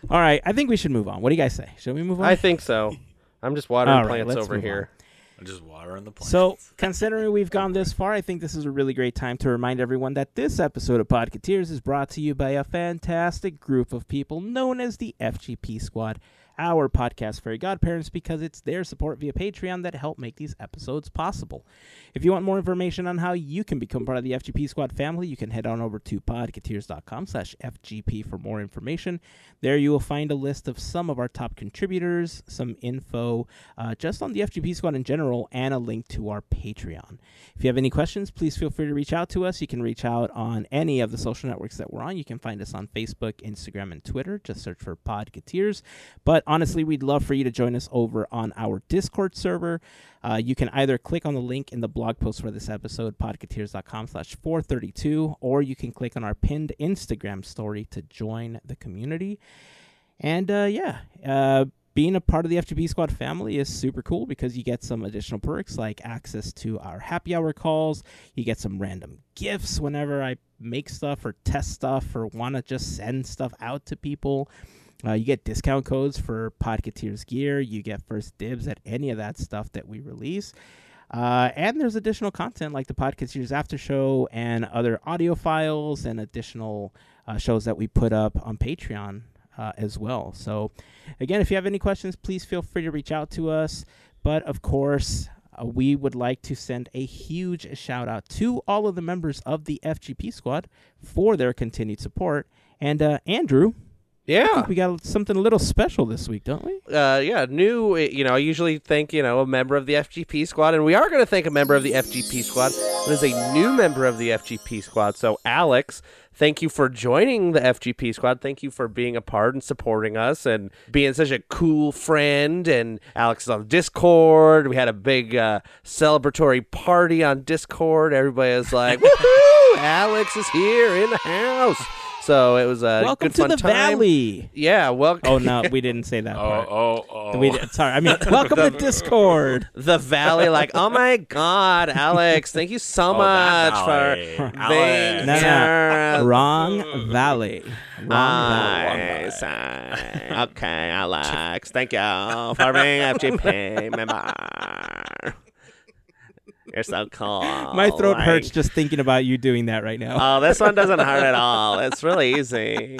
All right, I think we should move on. What do you guys say? Should we move on? I think so. *laughs* I'm just watering All right, plants over move here. I'm just watering the plants. So, considering we've gone this far, I think this is a really great time to remind everyone that this episode of Podcateers is brought to you by a fantastic group of people known as the FGP Squad, our podcast fairy godparents, because it's their support via Patreon that help make these episodes possible. If you want more information on how you can become part of the FGP Squad family, you can head on over to podcateers.com slash FGP for more information. There you will find a list of some of our top contributors, some info uh, just on the FGP Squad in general, and a link to our Patreon. If you have any questions, please feel free to reach out to us. You can reach out on any of the social networks that we're on. You can find us on Facebook, Instagram, and Twitter. Just search for Podcateers. But honestly, we'd love for you to join us over on our Discord server. Uh, you can either click on the link in the blog post for this episode, podcateers.com slash 432, or you can click on our pinned Instagram story to join the community. And uh, yeah, uh, being a part of the FGP Squad family is super cool because you get some additional perks like access to our happy hour calls. You get some random gifts whenever I make stuff or test stuff or want to just send stuff out to people. Uh, you get discount codes for Podcateers gear. You get first dibs at any of that stuff that we release. Uh, and there's additional content like the Podcateers After Show and other audio files and additional uh, shows that we put up on Patreon uh, as well. So, again, if you have any questions, please feel free to reach out to us. But of course, uh, we would like to send a huge shout out to all of the members of the FGP squad for their continued support. And uh, Andrew, Yeah. we got something a little special this week, don't we? uh, yeah, new. You know, I usually thank you know a member of the FGP squad, and we are going to thank a member of the FGP squad. There's a new member of the FGP squad. So, Alex, thank you for joining the FGP squad. Thank you for being a part and supporting us and being such a cool friend. And Alex is on Discord. We had a big uh, celebratory party on Discord. Everybody was like, *laughs* "Woohoo! Alex is here in the house." So it was a Welcome good to fun the time. Valley. Yeah, welcome. Oh no, we didn't say that *laughs* oh, part. oh, oh, oh. We did, sorry, I mean, welcome to *laughs* Discord. the valley like oh my god alex thank you so *laughs* Oh, that much valley. for Alex. being No, here. no, wrong valley. Wrong valley. Nice. okay alex thank you for being fgp member You're so cool. My throat Like- hurts just thinking about you doing that right now. Oh, this one doesn't hurt at *laughs* all. It's really easy.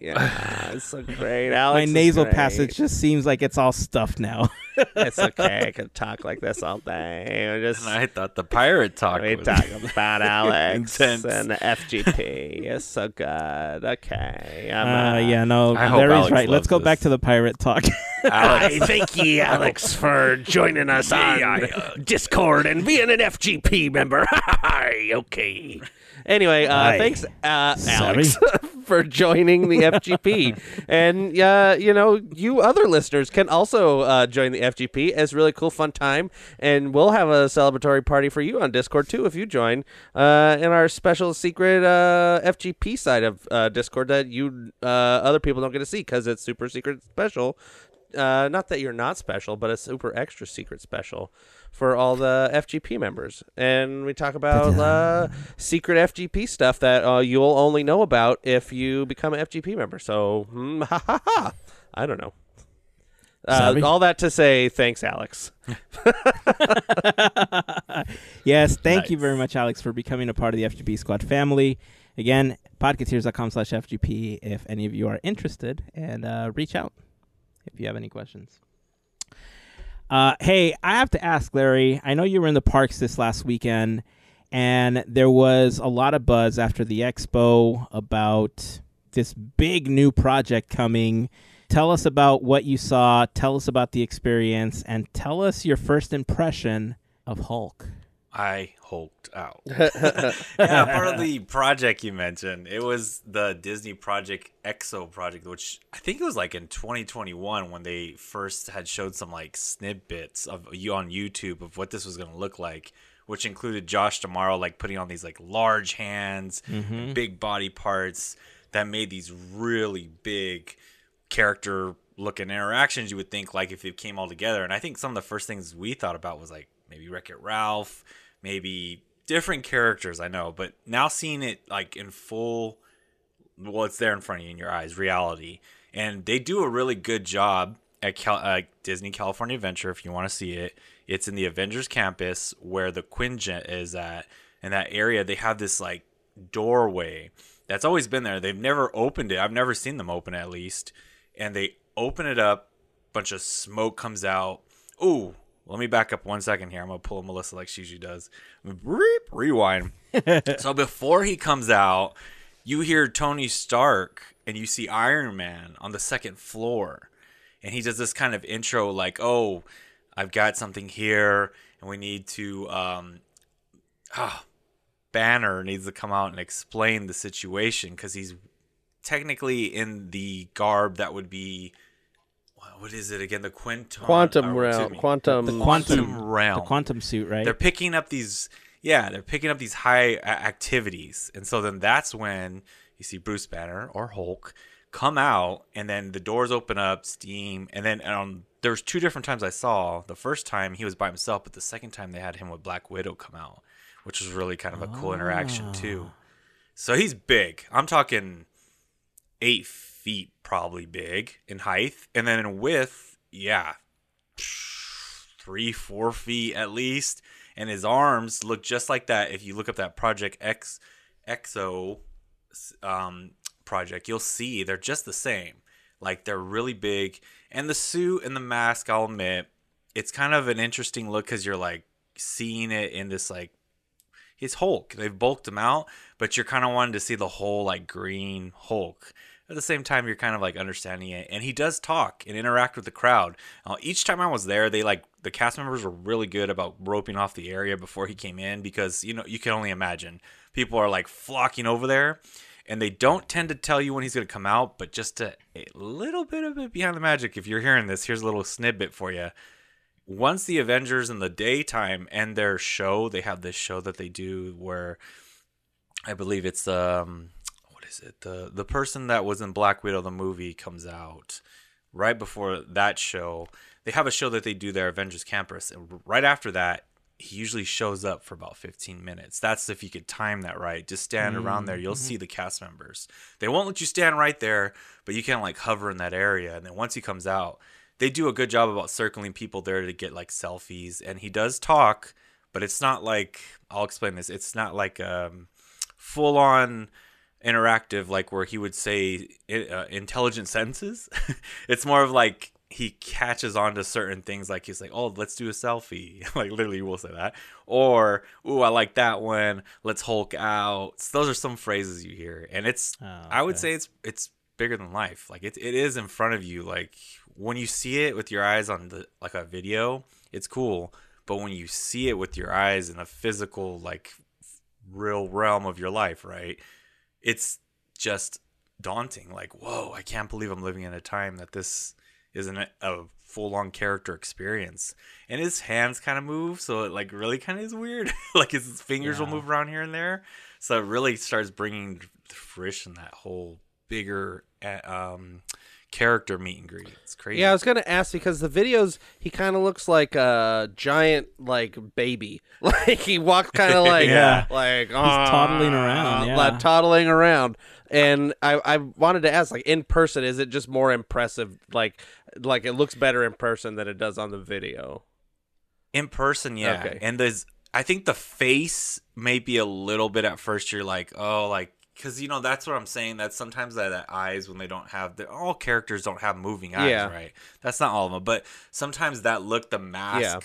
Yeah, it's so *laughs* great. Alex My nasal great. passage just seems like it's all stuffed now. *laughs* It's okay. *laughs* I could talk like this all day. Just And I thought the pirate talk. we was- talk about Alex Intense. and the FGP. It's so good. Okay. I'm, Uh, uh, yeah, no, I right. Let's go back to the pirate talk. Hi, thank you, Alex, for joining us on Discord and being an FGP member. Hi, okay. Anyway, uh, thanks, uh, Alex, *laughs* for joining the *laughs* FGP. and, uh, you know, you other listeners can also uh, join the FGP as really cool, fun time. And we'll have a celebratory party for you on Discord, too, if you join uh, in our special secret uh, FGP side of uh, Discord that you uh, other people don't get to see because it's super secret special. Uh, not that you're not special, but a super extra secret special for all the FGP members. And we talk about uh, secret FGP stuff that uh, you'll only know about if you become an FGP member. So, mm, *laughs* ha ha ha. I don't know. Uh, all that to say, thanks, Alex. *laughs* *laughs* yes, thank you very much, Alex, for becoming a part of the FGP Squad family. Again, podcateers.com slash FGP if any of you are interested, and uh, reach out if you have any questions. Uh, hey, I have to ask, Larry. I know you were in the parks this last weekend, and there was a lot of buzz after the expo about this big new project coming. Tell us about what you saw, tell us about the experience, and tell us your first impression of Hulk. I hulked out. *laughs* yeah, part of the project you mentioned, it was the Disney Project EXO project, which I think it was like in 2021 when they first had showed some like snippets of you on YouTube of what this was going to look like, which included Josh D'Amaro like putting on these like large hands, and big body parts that made these really big character looking interactions you would think like if it came all together and i think some of the first things we thought about was like maybe wreck it ralph maybe different characters i know but now seeing it like in full well it's there in front of you in your eyes reality. And they do a really good job at Cal- uh, disney california adventure if you want to see it. It's in the avengers campus where the quinjet is at. In that area they have this like doorway that's always been there. They've never opened it. I've never seen them open it at least. And they open it up bunch of smoke comes out. Ooh let me back up one second here. I'm gonna pull a melissa like she usually does. Reep, rewind. *laughs* So before he comes out you hear tony stark and you see iron man on the second floor. And he does this kind of intro like oh i've got something here and we need to um ah, banner needs to come out and explain the situation because he's technically in the garb that would be what- what is it again the quantum Quantum or, excuse realm. me, Quantum. The quantum, quantum- realm The quantum suit, right? they're picking up these yeah they're picking up these high a- activities and so then that's when you see bruce banner or hulk come out and then the doors open up steam and then um, there's two different times i saw the first time he was by himself but the second time they had him with black widow come out which was really kind of a cool interaction too so he's big i'm talking eight feet probably big in height and then in width yeah three, four feet at least, and his arms look just like that. If you look up that Project X, Exo, um, project, you'll see they're just the same. Like they're really big, and the suit and the mask. I'll admit, it's kind of an interesting look because you're like seeing it in this like his Hulk. They've bulked him out, but you're kind of wanting to see the whole like green Hulk. At the same time, you're kind of like understanding it, and he does talk and interact with the crowd. Uh, each time I was there, they like the cast members were really good about roping off the area before he came in because you know you can only imagine people are like flocking over there, and they don't tend to tell you when he's going to come out, but just a, a little bit of it behind the magic. If you're hearing this, here's a little snippet for you once the Avengers in the daytime end their show, they have this show that they do where I believe it's um is it? The the person that was in Black Widow the movie comes out right before that show. They have a show that they do their Avengers Campus and right after that he usually shows up for about 15 minutes. That's if you could time that right. Just stand around there. You'll see the cast members. They won't let you stand right there, but you can like hover in that area. And then once he comes out, they do a good job about circling people there to get like selfies and he does talk but it's not like I'll explain this. It's not like um, full on interactive, like where he would say uh, intelligent sentences. *laughs* it's more of like he catches on to certain things like he's like oh let's do a selfie *laughs* like literally we'll say that. Or ooh i like that one let's hulk out. So those are some phrases you hear and it's Oh, i would say it's it's bigger than life. Like it, it is in front of you. Like when you see it with your eyes on the like a video it's cool. But when you see it with your eyes in a physical like real realm of your life right it's just daunting like whoa i can't believe i'm living in a time that this isn't a, a full-on character experience. And his hands kind of move so it like really kind of is weird. *laughs* Like his fingers will move around here and there. So it really starts bringing to fruition that whole bigger uh, um character meet and greet it's crazy Yeah, I was gonna ask because the videos he kind of looks like a giant like baby. *laughs* Like he walks kind of *laughs* like Yeah. like he's ah, toddling around, yeah. like toddling around. And I I wanted to ask like in person is it just more impressive like like it looks better in person than it does on the video? In person, yeah. Okay. And there's, I think the face may be a little bit at first. You're like, oh, like, because you know that's what I'm saying. That sometimes that, that eyes when they don't have the all characters don't have moving eyes, Yeah. right? That's not all of them, but sometimes that look, the mask, Yeah.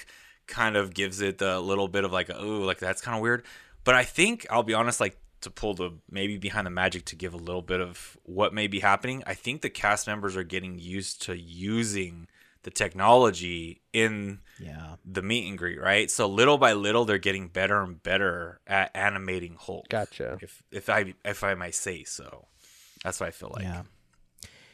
kind of gives it the little bit of like, oh, like that's kind of weird. But I think I'll be honest, like to pull the maybe behind the magic to give a little bit of what may be happening. I think the cast members are getting used to using the technology in Yeah. the meet and greet, right? So little by little, they're getting better and better at animating Hulk. Gotcha. If if I if I may say so, that's what I feel like. Yeah.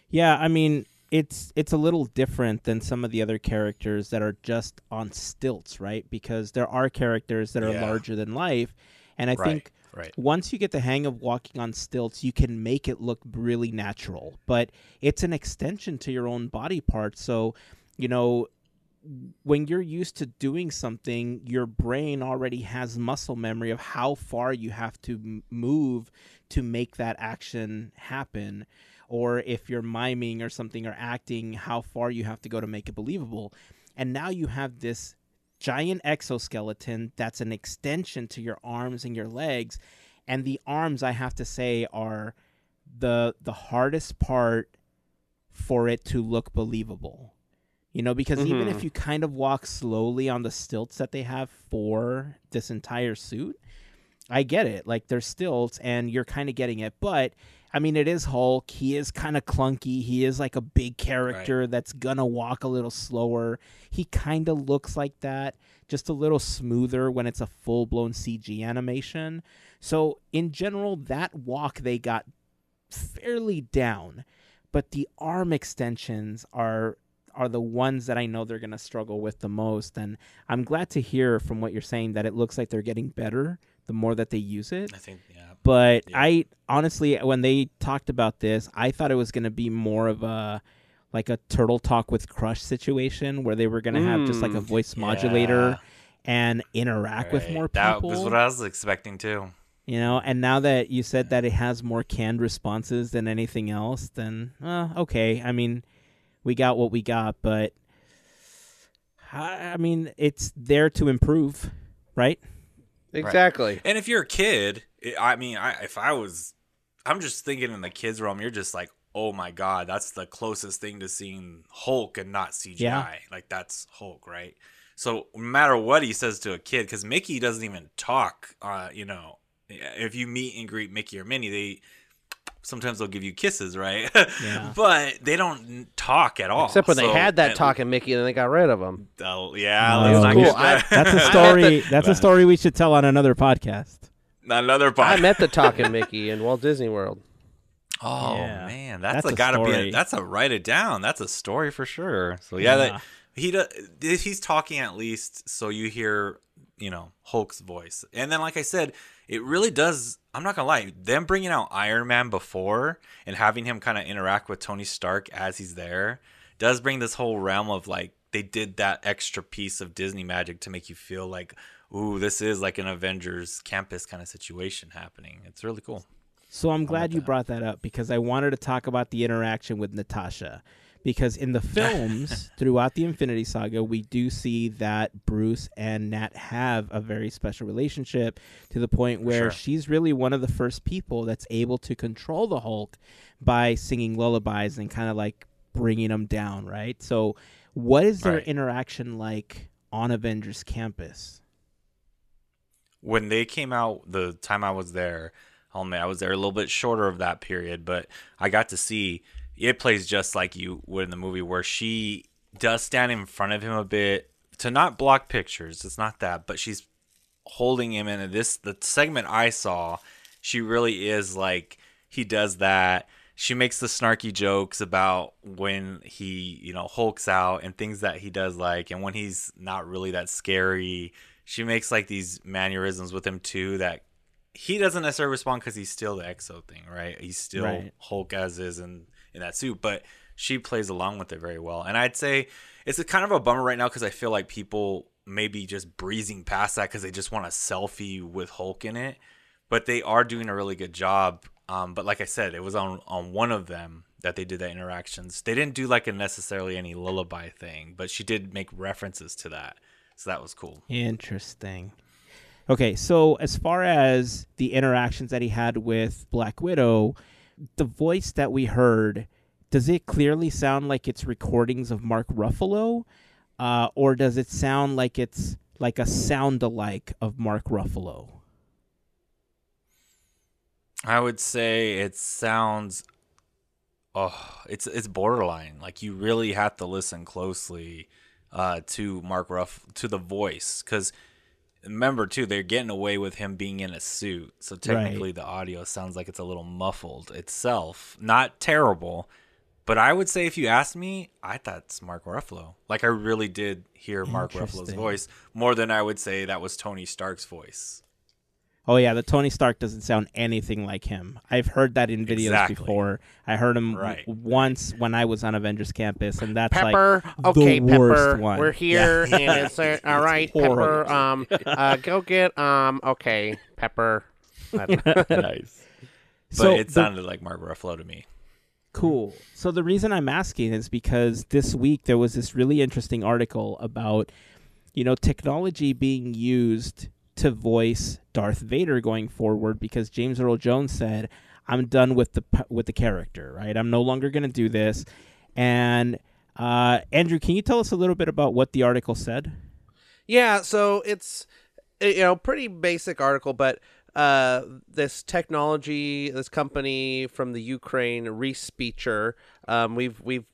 Yeah, I mean, it's it's a little different than some of the other characters that are just on stilts, right? Because there are characters that are Yeah. larger than life, and I Right. think right. once you get the hang of walking on stilts, you can make it look really natural. But it's an extension to your own body part, so you know when you're used to doing something, your brain already has muscle memory of how far you have to move to make that action happen. Or if you're miming or something or acting, how far you have to go to make it believable. And now you have this giant exoskeleton that's an extension to your arms and your legs. And the arms, I have to say, are the the hardest part for it to look believable. You know, because even Mhm. if you kind of walk slowly on the stilts that they have for this entire suit, I get it. Like there's stilts and you're kind of getting it. But I mean, it is Hulk. He is kind of clunky. He is like a big character that's gonna walk a little slower. He kind of looks like that, just a little smoother when it's a full blown CG animation. So in general, that walk they got fairly down, but the arm extensions are are the ones that I know they're going to struggle with the most and I'm glad to hear from what you're saying that it looks like they're getting better the more that they use it. I think yeah. But Yeah. I honestly when they talked about this, I thought it was going to be more of a like a turtle talk with crush situation where they were going to have just like a Mm, voice modulator yeah. and interact with more people. That was what I was expecting too. You know, and now that you said that it has more canned responses than anything else, then uh, okay. I mean, we got what we got, but I, I mean, it's there to improve, right? Exactly. And if you're a kid, it, I mean, I, if I was, I'm just thinking in the kids realm, you're just like, oh my god, that's the closest thing to seeing Hulk and not CGI. Yeah. Like that's Hulk, right? So no matter what he says to a kid, because Mickey doesn't even talk. Uh, you know, if you meet and greet Mickey or Minnie, they sometimes they'll give you kisses, right? Yeah. *laughs* but they don't talk at all. Except when they had that at- talking Mickey and then they got rid of him. uh, yeah, No. let's not cool. I- That's a *laughs* story. That's a story we should tell on another podcast. Not another podcast. I met the talking Mickey in Walt Disney World. *laughs* Oh Yeah. man, that's, That's a a gotta be. A, that's a write it down. That's a story for sure. So yeah, Yeah. That, he does. He's talking at least, so you hear, you know, Hulk's voice, and then like I said, it really does. I'm not gonna lie. Them bringing out Iron Man before and having him kind of interact with Tony Stark as he's there does bring this whole realm of like they did that extra piece of Disney magic to make you feel like, ooh, this is like an Avengers campus kind of situation happening. It's really cool. So I'm glad you brought that up because I wanted to talk about the interaction with Natasha because in the *laughs* films throughout the Infinity Saga, we do see that Bruce and Nat have a very special relationship to the point where Sure. she's really one of the first people that's able to control the Hulk by singing lullabies and kind of like bringing him down, right? So, what is their Right. interaction like on Avengers Campus? when they came out the time I was there, oh man, I was there a little bit shorter of that period, but I got to see it plays just like you would in the movie where she does stand in front of him a bit to not block pictures. It's not that, but she's holding him in this the segment I saw, she really is like he does that. She makes the snarky jokes about when he, you know, hulks out and things that he does like and when he's not really that scary. She makes like these mannerisms with him too that he doesn't necessarily respond because he's still the exo thing, right? He's still Right. Hulk as is in in that suit, but she plays along with it very well. And I'd say it's kind of a bummer right now because I feel like people maybe just breezing past that because they just want a selfie with Hulk in it. But they are doing a really good job. Um, but like I said, it was on on one of them that they did that interactions. They didn't do like a necessarily any lullaby thing, but she did make references to that, so that was cool. Interesting. Okay, so as far as the interactions that he had with Black Widow, the voice that we heard, does it clearly sound like it's recordings of Mark Ruffalo? Uh, or does it sound like it's like a sound alike of Mark Ruffalo? I would say it sounds oh, it's it's borderline. Like you really have to listen closely uh, to Mark Ruff to the voice cuz remember too they're getting away with him being in a suit. So technically the audio sounds like it's a little muffled itself. Not terrible, but I would say if you asked me, I thought it's Mark Ruffalo. Like I really did hear Mark Ruffalo's voice more than I would say that was Tony Stark's voice. Oh yeah, the Tony Stark doesn't sound anything like him. I've heard that in videos Exactly. before. I heard him w- once when I was on Avengers Campus, and that's Pepper, like okay, the worst Pepper, one. we're here, *laughs* and it's uh, all right, horrible. Pepper. Um, *laughs* uh, go get um, okay, Pepper. I don't know. nice. *laughs* But So it the- sounded like Mark Ruffalo to me. Cool. So the reason I'm asking is because this week there was this really interesting article about, you know, technology being used to voice Darth Vader going forward because James Earl Jones said, "I'm done with the with the character. Right? I'm no longer going to do this." And uh, Andrew, can you tell us a little bit about what the article said? Yeah, so it's you know pretty basic article, but uh, this technology, this company from the Ukraine, Respeecher, um, we've we've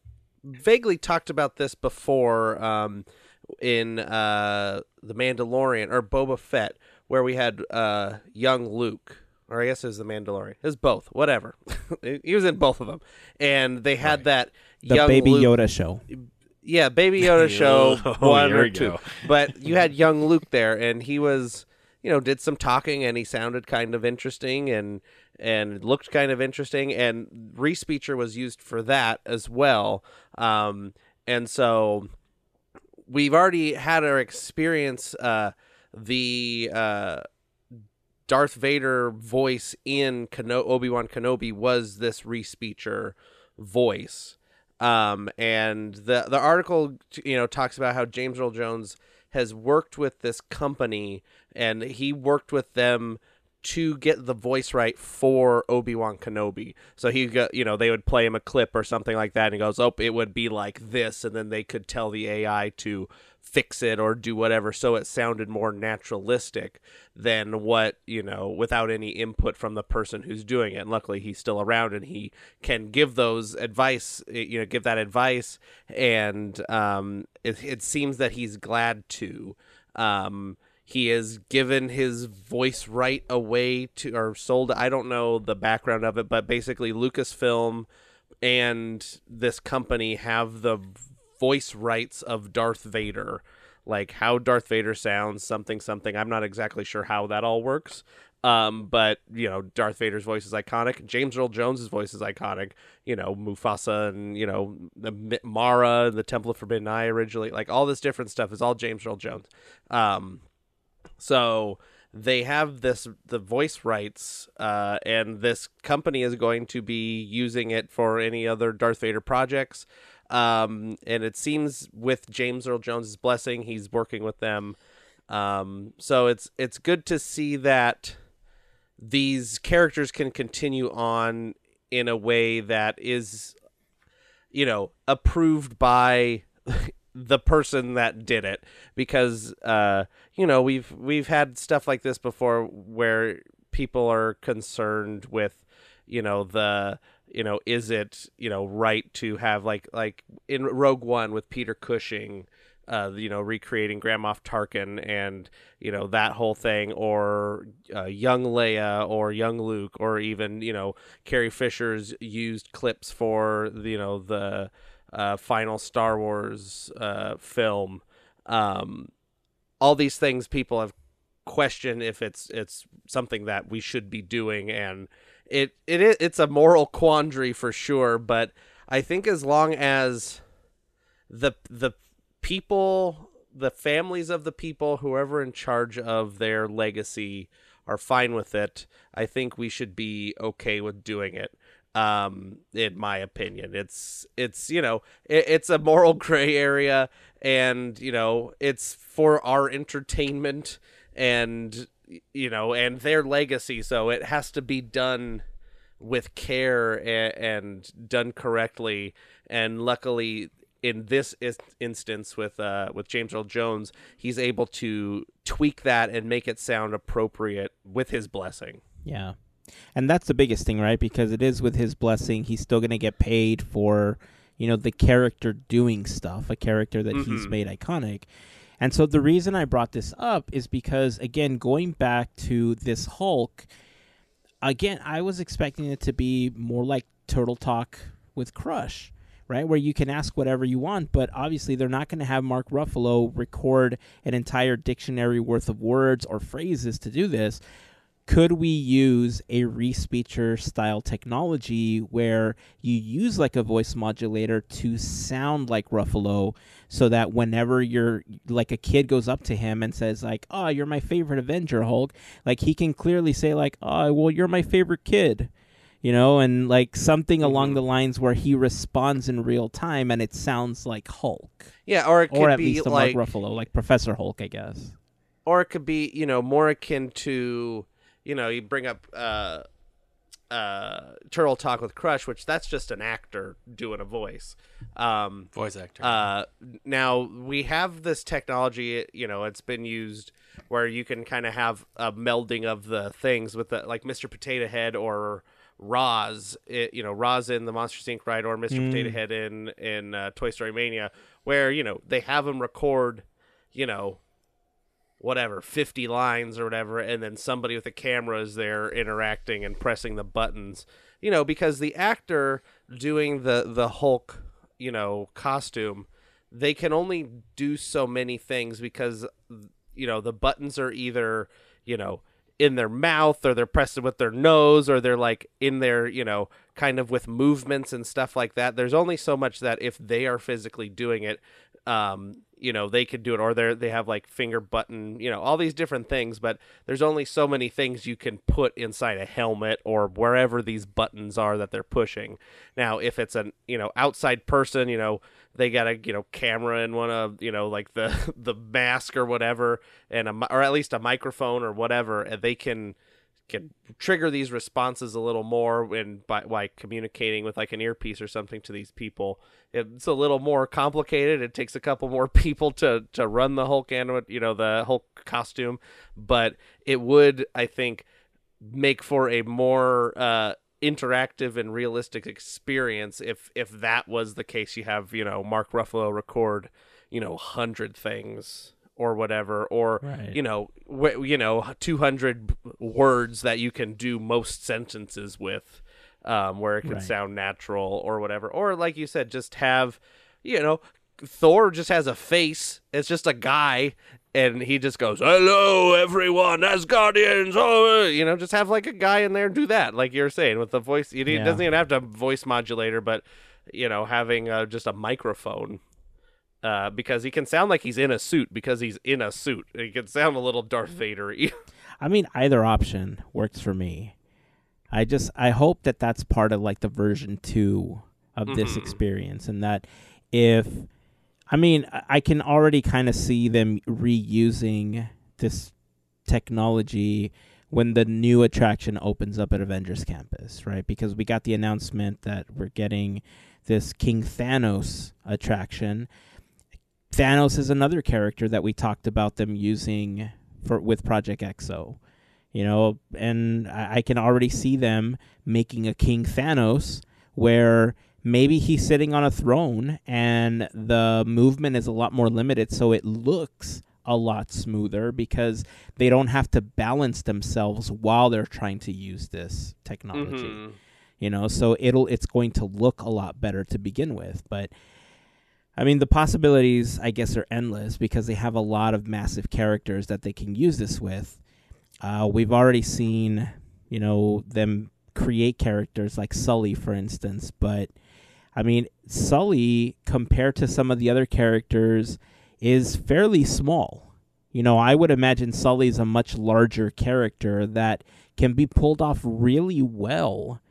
vaguely talked about this before um, in uh, the Mandalorian or Boba Fett, where we had uh, young Luke. Or I guess it was the Mandalorian. It was both. Whatever. *laughs* he was in both of them, and they had that The young Baby Luke Yoda show. yeah, Baby Yoda *laughs* show Oh, one or two. *laughs* But you had young Luke there, and he was, you know, did some talking, and he sounded kind of interesting, and and looked kind of interesting, and Respeecher was used for that as well. Um, and so we've already had our experience. Uh, the uh, Darth Vader voice in Obi Wan Kenobi was this Respeecher voice. Um, and the the article you know talks about how James Earl Jones has worked with this company and he worked with them to get the voice right for Obi-Wan Kenobi. So he you know, they would play him a clip or something like that and he goes, "Oh, it would be like this." And then they could tell the AI to fix it or do whatever so it sounded more naturalistic than what, you know, without any input from the person who's doing it. And luckily he's still around and he can give those advice, eh, you know, give that advice and um it, it seems that he's glad to um he has given his voice right away to or sold i don't know the background of it but basically lucasfilm and this company have the voice rights of darth vader like how darth vader sounds something something i'm not exactly sure how that all works um, but you know, Darth Vader's voice is iconic. James Earl Jones's voice is iconic. You know, Mufasa and you know the Mara, the Temple of Forbidden Eye originally, like all this different stuff is all James Earl Jones. Um, so they have this the voice rights, uh, and this company is going to be using it for any other Darth Vader projects. Um, and it seems with James Earl Jones's blessing, he's working with them. Um, so it's it's good to see that these characters can continue on in a way that is, you know, approved by the person that did it because uh you know we've we've had stuff like this before where people are concerned with you know the you know is it you know right to have like like in Rogue One with Peter Cushing uh, you know, recreating Grand Moff Tarkin and you know that whole thing, or uh, young Leia, or young Luke, or even you know Carrie Fisher's used clips for you know the uh, final Star Wars uh, film. Um, all these things people have questioned if it's it's something that we should be doing, and it it is it's a moral quandary for sure. But I think as long as the the people, the families of the people, whoever in charge of their legacy are fine with it, I think we should be okay with doing it. Um, in my opinion, it's it's you know it, it's a moral *laughs* gray area, and you know it's for our entertainment and you know and their legacy, so it has to be done with care and, and done correctly. And luckily, in this is- instance with uh with James Earl Jones, he's able to tweak that and make it sound appropriate with his blessing. Yeah. And that's the biggest thing, right? Because it is with his blessing, he's still going to get paid for, you know, the character doing stuff, a character that he's Mhm. made iconic. And so the reason I brought this up is because, again, going back to this Hulk, again, I was expecting it to be more like Turtle Talk with Crush, right? Where you can ask whatever you want, but obviously they're not going to have Mark Ruffalo record an entire dictionary worth of words or phrases to do this could we use a respeecher style technology where you use like a voice modulator to sound like Ruffalo so that whenever you're like a kid goes up to him and says like oh you're my favorite avenger hulk like he can clearly say like oh well you're my favorite kid you know and like something along Mhm. the lines where he responds in real time and it sounds like hulk Yeah, or it could or at be least like mark ruffalo like professor hulk i guess or it could be you know more akin to you know you bring up uh uh turtle talk with crush which that's just an actor doing a voice um Voice actor. uh now we have this technology you know it's been used where you can kind of have a melding of the things with the like mr potato head or Roz, it, you know, Roz in the Monster Inc. ride, or Mr. Mm. Potato Head in in uh, Toy Story Mania, where you know they have them record, you know, whatever 50 lines or whatever and then somebody with a camera is there interacting and pressing the buttons. You know because the actor doing the the hulk you know costume they can only do so many things because you know the buttons are either you know in their mouth or they're pressed with their nose or they're like in their you know kind of with movements and stuff like that. There's only so much that if they are physically doing it um you know they could do it or they they have like finger button you know all these different things but there's only so many things you can put inside a helmet or wherever these buttons are that they're pushing. Now if it's an you know outside person you know they got a you know camera in one of you know like the *laughs* the mask or whatever and a or at least a microphone or whatever and they can can trigger these responses a little more when by, by communicating with like an earpiece or something to these people. It's a little more complicated. It takes a couple more *laughs* people to to run the hulk and you know the hulk costume but it would i think make for a more uh interactive and realistic experience if if that was the case. You have you know mark ruffalo record you know 100 things or whatever or Right. you know wh- you know 200 words that you can do most sentences with um, where it can Right. sound natural or whatever or like you said just have you know thor just has a face it's just a guy and he just goes hello everyone asgardians oh you know just have like a guy in there do that like you're saying with the voice he Yeah. doesn't even have to voice modulator but you know having uh, just a microphone uh, because he can sound like he's in a suit because he's in a suit. He can sound a little Darth Vader. *laughs* I mean, either option works for me. I just I hope that that's part of like the version two of this Mhm. experience, and that if I mean, I can already kind of see them reusing this technology when the new attraction opens up at Avengers Campus, right? Because we got the announcement that we're getting this King Thanos attraction. Thanos is another character that we talked about them using for with Project EXO. You know, and I, I can already see them making a King Thanos where maybe he's sitting on a throne and the movement is a lot more limited so it looks a lot smoother because they don't have to balance themselves while they're trying to use this technology Mhm. you know so it'll it's going to look a lot better to begin with but i mean the possibilities i guess are endless because they have a lot of massive characters that they can use this with uh, we've already seen you know them create characters like sully for instance but i mean sully compared to some of the other characters is fairly small you know i would imagine sully's a much larger character that can be pulled off really well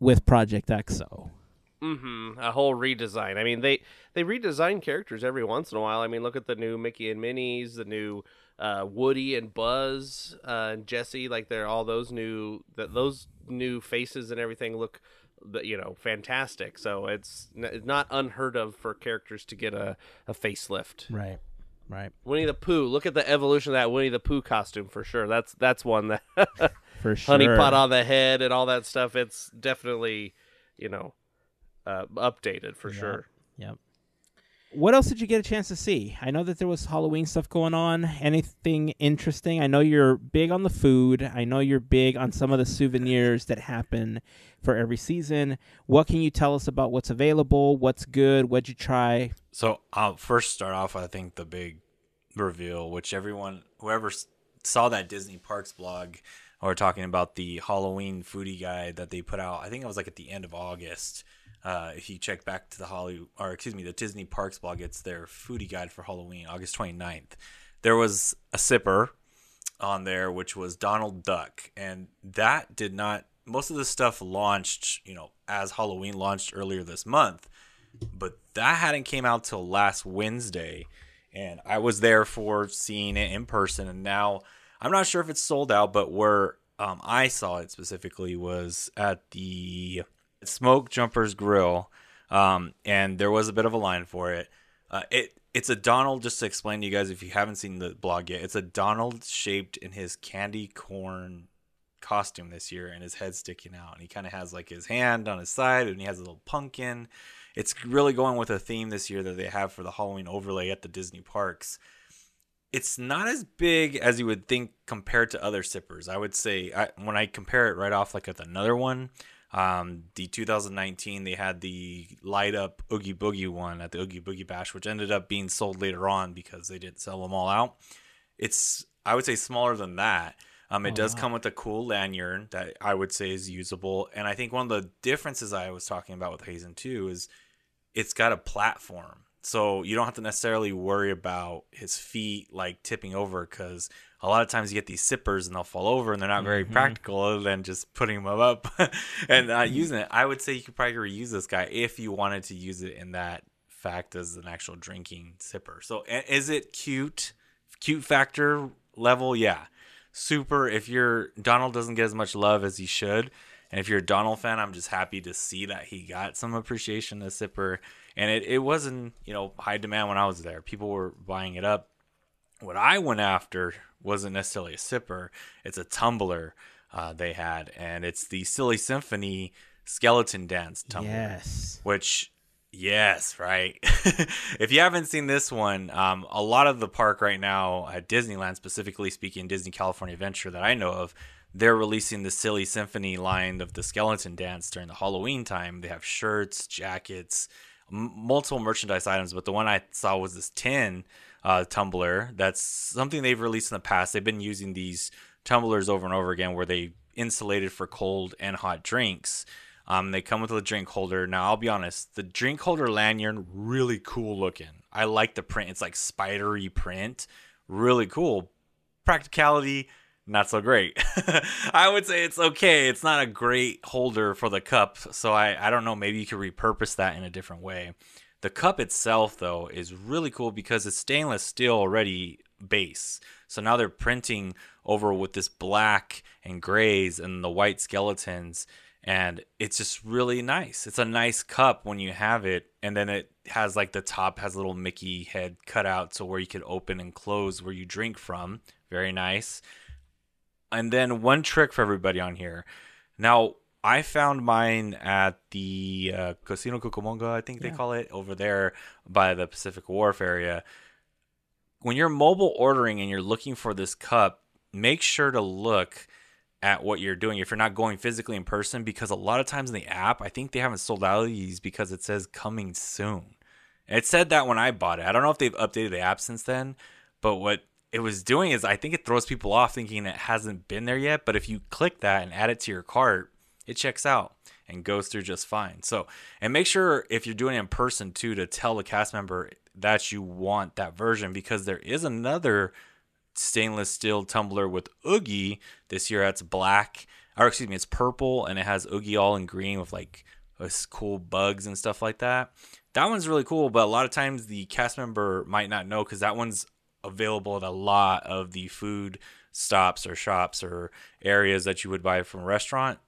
with Project EXO. Mm-hmm. A whole redesign. I mean, they they redesign characters every once in a while. I mean, look at the new Mickey and Minnie's, the new uh, Woody and Buzz uh, and Jesse. Like they're all those new that those new faces and everything look, you know, fantastic. So it's, n- it's not unheard of for characters to get a, a facelift. Right. Right. Winnie the Pooh. Look at the evolution of that Winnie the Pooh costume for sure. That's that's one that For *laughs* sure. honey pot on the head and all that stuff. It's definitely, you know, uh, updated for Yeah. sure. Yep. What else did you get a chance to see? I know that there was Halloween stuff going on. Anything interesting? I know you're big on the food. I know you're big on some of the souvenirs that happen for every season. What can you tell us about what's available? What's good? What'd you try? So I'll first start off. I think the big reveal, which everyone, whoever saw that Disney Parks blog, or talking about the Halloween foodie guide that they put out. I think it was like at the end of August. Uh, if you check back to the Holly, or excuse me, the Disney Parks blog, it's their foodie guide for Halloween, August 29th. There was a sipper on there, which was Donald Duck, and that did not. Most of the stuff launched, you know, as Halloween launched earlier this month but that hadn't came out till last Wednesday, and I was there for seeing it in person. And now I'm not sure if it's sold out, but where um, I saw it specifically was at the Smoke Jumpers Grill, um, and there was a bit of a line for it. Uh, it it's a Donald. Just to explain to you guys, if you haven't seen the blog yet, it's a Donald shaped in his candy corn costume this year, and his head sticking out, and he kind of has like his hand on his side, and he has a little pumpkin it's really going with a theme this year that they have for the Halloween overlay at the Disney parks. It's not as big as you would think compared to other sippers. I would say I, when I compare it right off, like with another one, um, the 2019 they had the light up Oogie Boogie one at the Oogie Boogie Bash, which ended up being sold later on because they didn't sell them all out. It's I would say smaller than that. Um, it Oh, does wow. come with a cool lanyard that I would say is usable, and I think one of the differences I was talking about with Hazen 2 is it's got a platform so you don't have to necessarily worry about his feet like tipping over because a lot of times you get these sippers and they'll fall over and they're not very Mhm. practical other than just putting them up *laughs* and not using it. I would say you could probably reuse this guy if you wanted to use it in that fact as an actual drinking sipper. So is it cute? Cute factor level? Yeah. Super if your donald doesn't get as much love as he should and if you're a Donald fan, I'm just happy to see that he got some appreciation as Sipper. And it, it wasn't, you know, high demand when I was there. People were buying it up. What I went after wasn't necessarily a Sipper, it's a tumbler uh, they had. And it's the Silly Symphony Skeleton Dance tumbler Yes. which yes right *laughs* if you haven't seen this one um, a lot of the park right now at disneyland specifically speaking disney california adventure that i know of they're releasing the silly symphony line of the skeleton dance during the halloween time they have shirts jackets multiple merchandise items but the one i saw was this tin uh, tumbler that's something they've released in the past they've been using these tumblers over and over again where they insulated for cold and hot drinks um, they come with a drink holder. Now, I'll be honest, the drink holder lanyard really cool looking. I like the print. It's like spidery print, really cool. Practicality, not so great. *laughs* I would say it's okay. It's not a great holder for the cup, so I I don't know. Maybe you could repurpose that in a different way. The cup itself, though, is really cool because it's stainless steel already base. So now they're printing over with this black and grays and the white skeletons. And it's just really nice. It's a nice cup when you have it. And then it has like the top has a little Mickey head cut out so where you can open and close where you drink from. Very nice. And then one trick for everybody on here. Now, I found mine at the uh, Cocina Cucamonga, I think they call it, over there by the Pacific Wharf area. When you're mobile ordering and you're looking for this cup, make sure to look at what you're doing if you're not going physically in person because a lot of times in the app, I think they haven't sold out of these because it says coming soon. It said that when I bought it. I don't know if they've updated the app since then, but what it was doing is I think it throws people off thinking it hasn't been there yet. But if you click that and add it to your cart, it checks out and goes through just fine. So, and make sure if you're doing it in person too to tell the cast member that you want that version because there is another stainless steel tumbler with Oogie this year. That's black, or excuse me, it's purple and it has Oogie all in green with like uh, this cool bugs and stuff like that. That one's really cool, but a lot of times the cast member might not know because that one's available at a lot of the food stops or shops or areas that you would buy from a restaurant.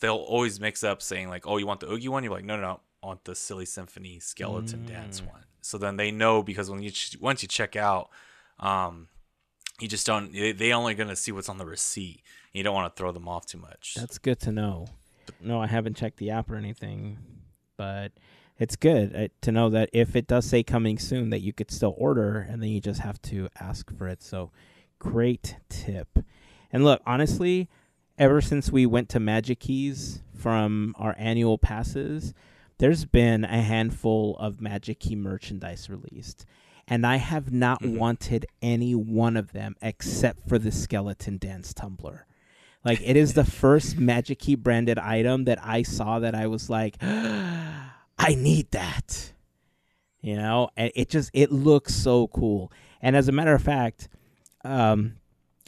They'll always mix up saying like, "Oh, you want the Oogie one?" You're like, "No, no, no, I want the Silly Symphony Skeleton Dance one." So then they know because when you ch- once you check out, um, you just don't. They they only gonna see what's on the receipt. You don't want to throw them off too much. That's good to know. No, I haven't checked the app or anything, but it's good uh, to know that if it does say coming soon, that you could still order, and then you just have to ask for it. So, great tip. And look, honestly, ever since we went to Magic Keys from our annual passes, there's been a handful of Magic Key merchandise released. And I have not wanted any one of them except for the skeleton dance tumbler. Like it is the first Magic Key branded item that I saw that I was like, *gasps* I need that. You know, and it just it looks so cool. And as a matter of fact, um,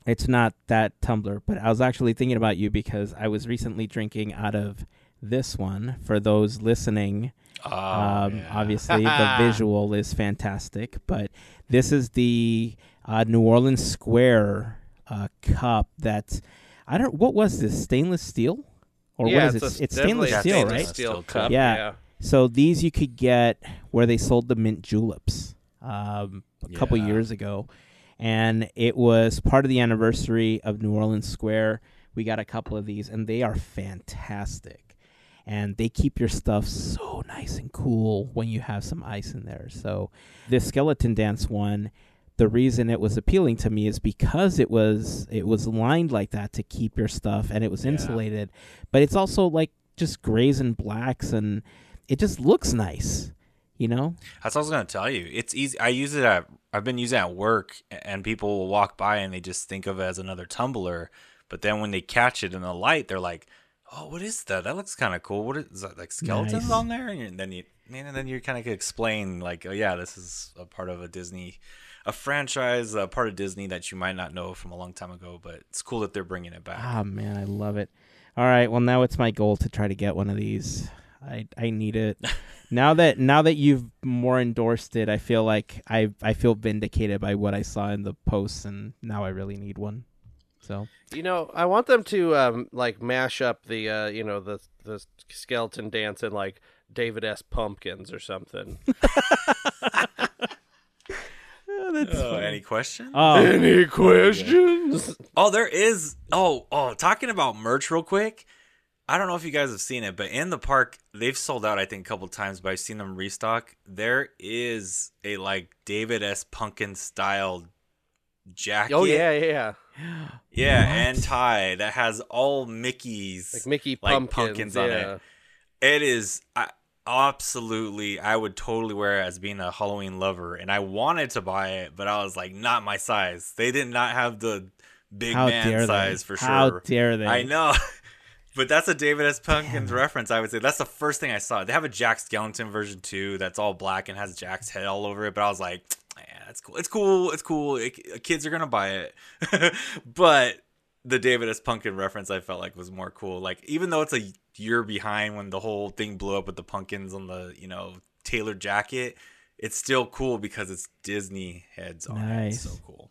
it's not that tumbler, but I was actually thinking about you because I was recently drinking out of this one. For those listening, Oh, um, yeah. obviously the *laughs* visual is fantastic, but this is the uh, New Orleans Square uh, cup. That I don't. What was this? Stainless steel, or yeah, what is it's, it? a, It's stainless a steel, stainless right? Steel Steel cup. cup. Yeah. yeah. So these you could get where they sold the mint juleps um, a couple Yeah. years ago, and it was part of the anniversary of New Orleans Square. We got a couple of these, and they are fantastic, and they keep your stuff so nice and cool when you have some ice in there. So the skeleton dance one. The reason it was appealing to me is because it was it was lined like that to keep your stuff and it was Yeah. insulated, but it's also like just grays and blacks and it just looks nice, you know? That's what I was gonna tell you. It's easy. I use it at. I've been using it at work, and people will walk by and they just think of it as another tumbler. But then when they catch it in the light, they're like, "Oh, what is that? That looks kind of cool. What is, is that? Like skeletons Nice. on there?" And then you, and then you kind of explain like, "Oh yeah, this is a part of a Disney, a franchise, a part of Disney that you might not know from a long time ago." But it's cool that they're bringing it back. Ah man, I love it. All right, well now it's my goal to try to get one of these. I I need it. *laughs* now that now that you've more endorsed it, I feel like I I feel vindicated by what I saw in the posts and now I really need one. So, You know, I want them to um like mash up the uh you know the the skeleton dance and like David S. Pumpkins or something. *laughs* *laughs* Oh, any questions? oh, Any questions? Oh, there is. Oh, oh, talking about merch real quick. I don't know if you guys have seen it, but in the park, they've sold out, I think, a couple times, but I've seen them restock. There is a like David S. Pumpkin style jacket. Oh yeah, yeah, yeah. Yeah, and tie that has all Mickey's Like Mickey like Pumpkins, pumpkins on yeah. it. It is I, absolutely. I would totally wear it as being a Halloween lover, and I wanted to buy it, but I was like, not my size. They did not have the big how man size they? for sure. How dare they? I know. *laughs* But that's a David S. Pumpkins reference, I would say. That's the first thing I saw. They have a Jack Skellington version too that's all black and has Jack's head all over it. But I was like, *tsk* yeah, that's cool. It's cool. It's cool. It, uh, kids are going to buy it. *laughs* but the David S. Pumpkin reference I felt like was more cool. Like, even though it's a year behind when the whole thing blew up with the pumpkins on the, you know, tailored jacket, it's still cool because it's Disney heads on it. It's Nice. so cool.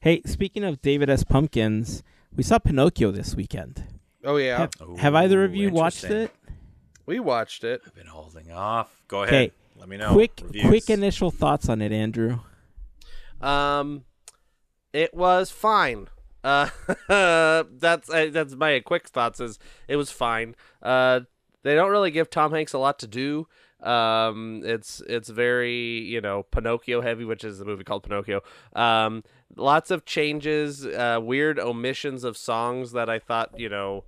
Hey, speaking of David S. Pumpkins, we saw Pinocchio this weekend. Oh yeah, Have, have either of you watched it? we watched it. I've been holding off. Go Okay, ahead. Let me know. quick, Reviews. quick initial thoughts on it, Andrew. Um, it was fine. Uh, *laughs* that's uh, that's my quick thoughts. Is it was fine. Uh, they don't really give Tom Hanks a lot to do. Um, it's it's very you know Pinocchio heavy, which is the movie called Pinocchio. Um, lots of changes, uh, weird omissions of songs that I thought you know.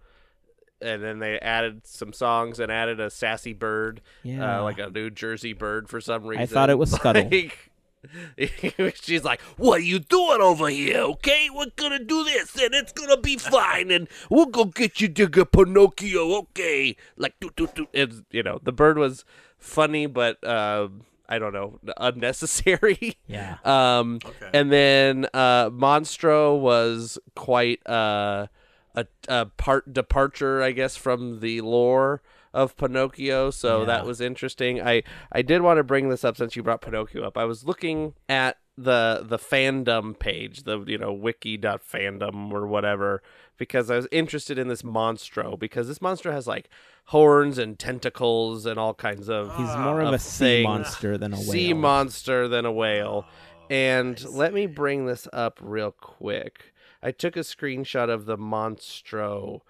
And then they added some songs and added a sassy bird, Yeah. uh, like a New Jersey bird for some reason. I thought it was *laughs* Scuttle. Like, *laughs* she's like, "What are you doing over here? Okay, we're gonna do this, and it's gonna be fine, and we'll go get you to get Pinocchio. Okay, like, do do do." It's you know, the bird was funny, but uh, I don't know, unnecessary. *laughs* Yeah. *laughs* Um, Okay. and then uh, Monstro was quite uh, a, a part departure, I guess, from the lore of Pinocchio. So Yeah. that was interesting. I I did want to bring this up since you brought Pinocchio up. I was looking at the the fandom page, the you know wiki.fandom or whatever, because I was interested in this Monstro because this monster has like horns and tentacles and all kinds of He's more of of a sea things. monster than a whale. sea monster than a whale. And let me bring this up real quick. I took a screenshot of the Monstro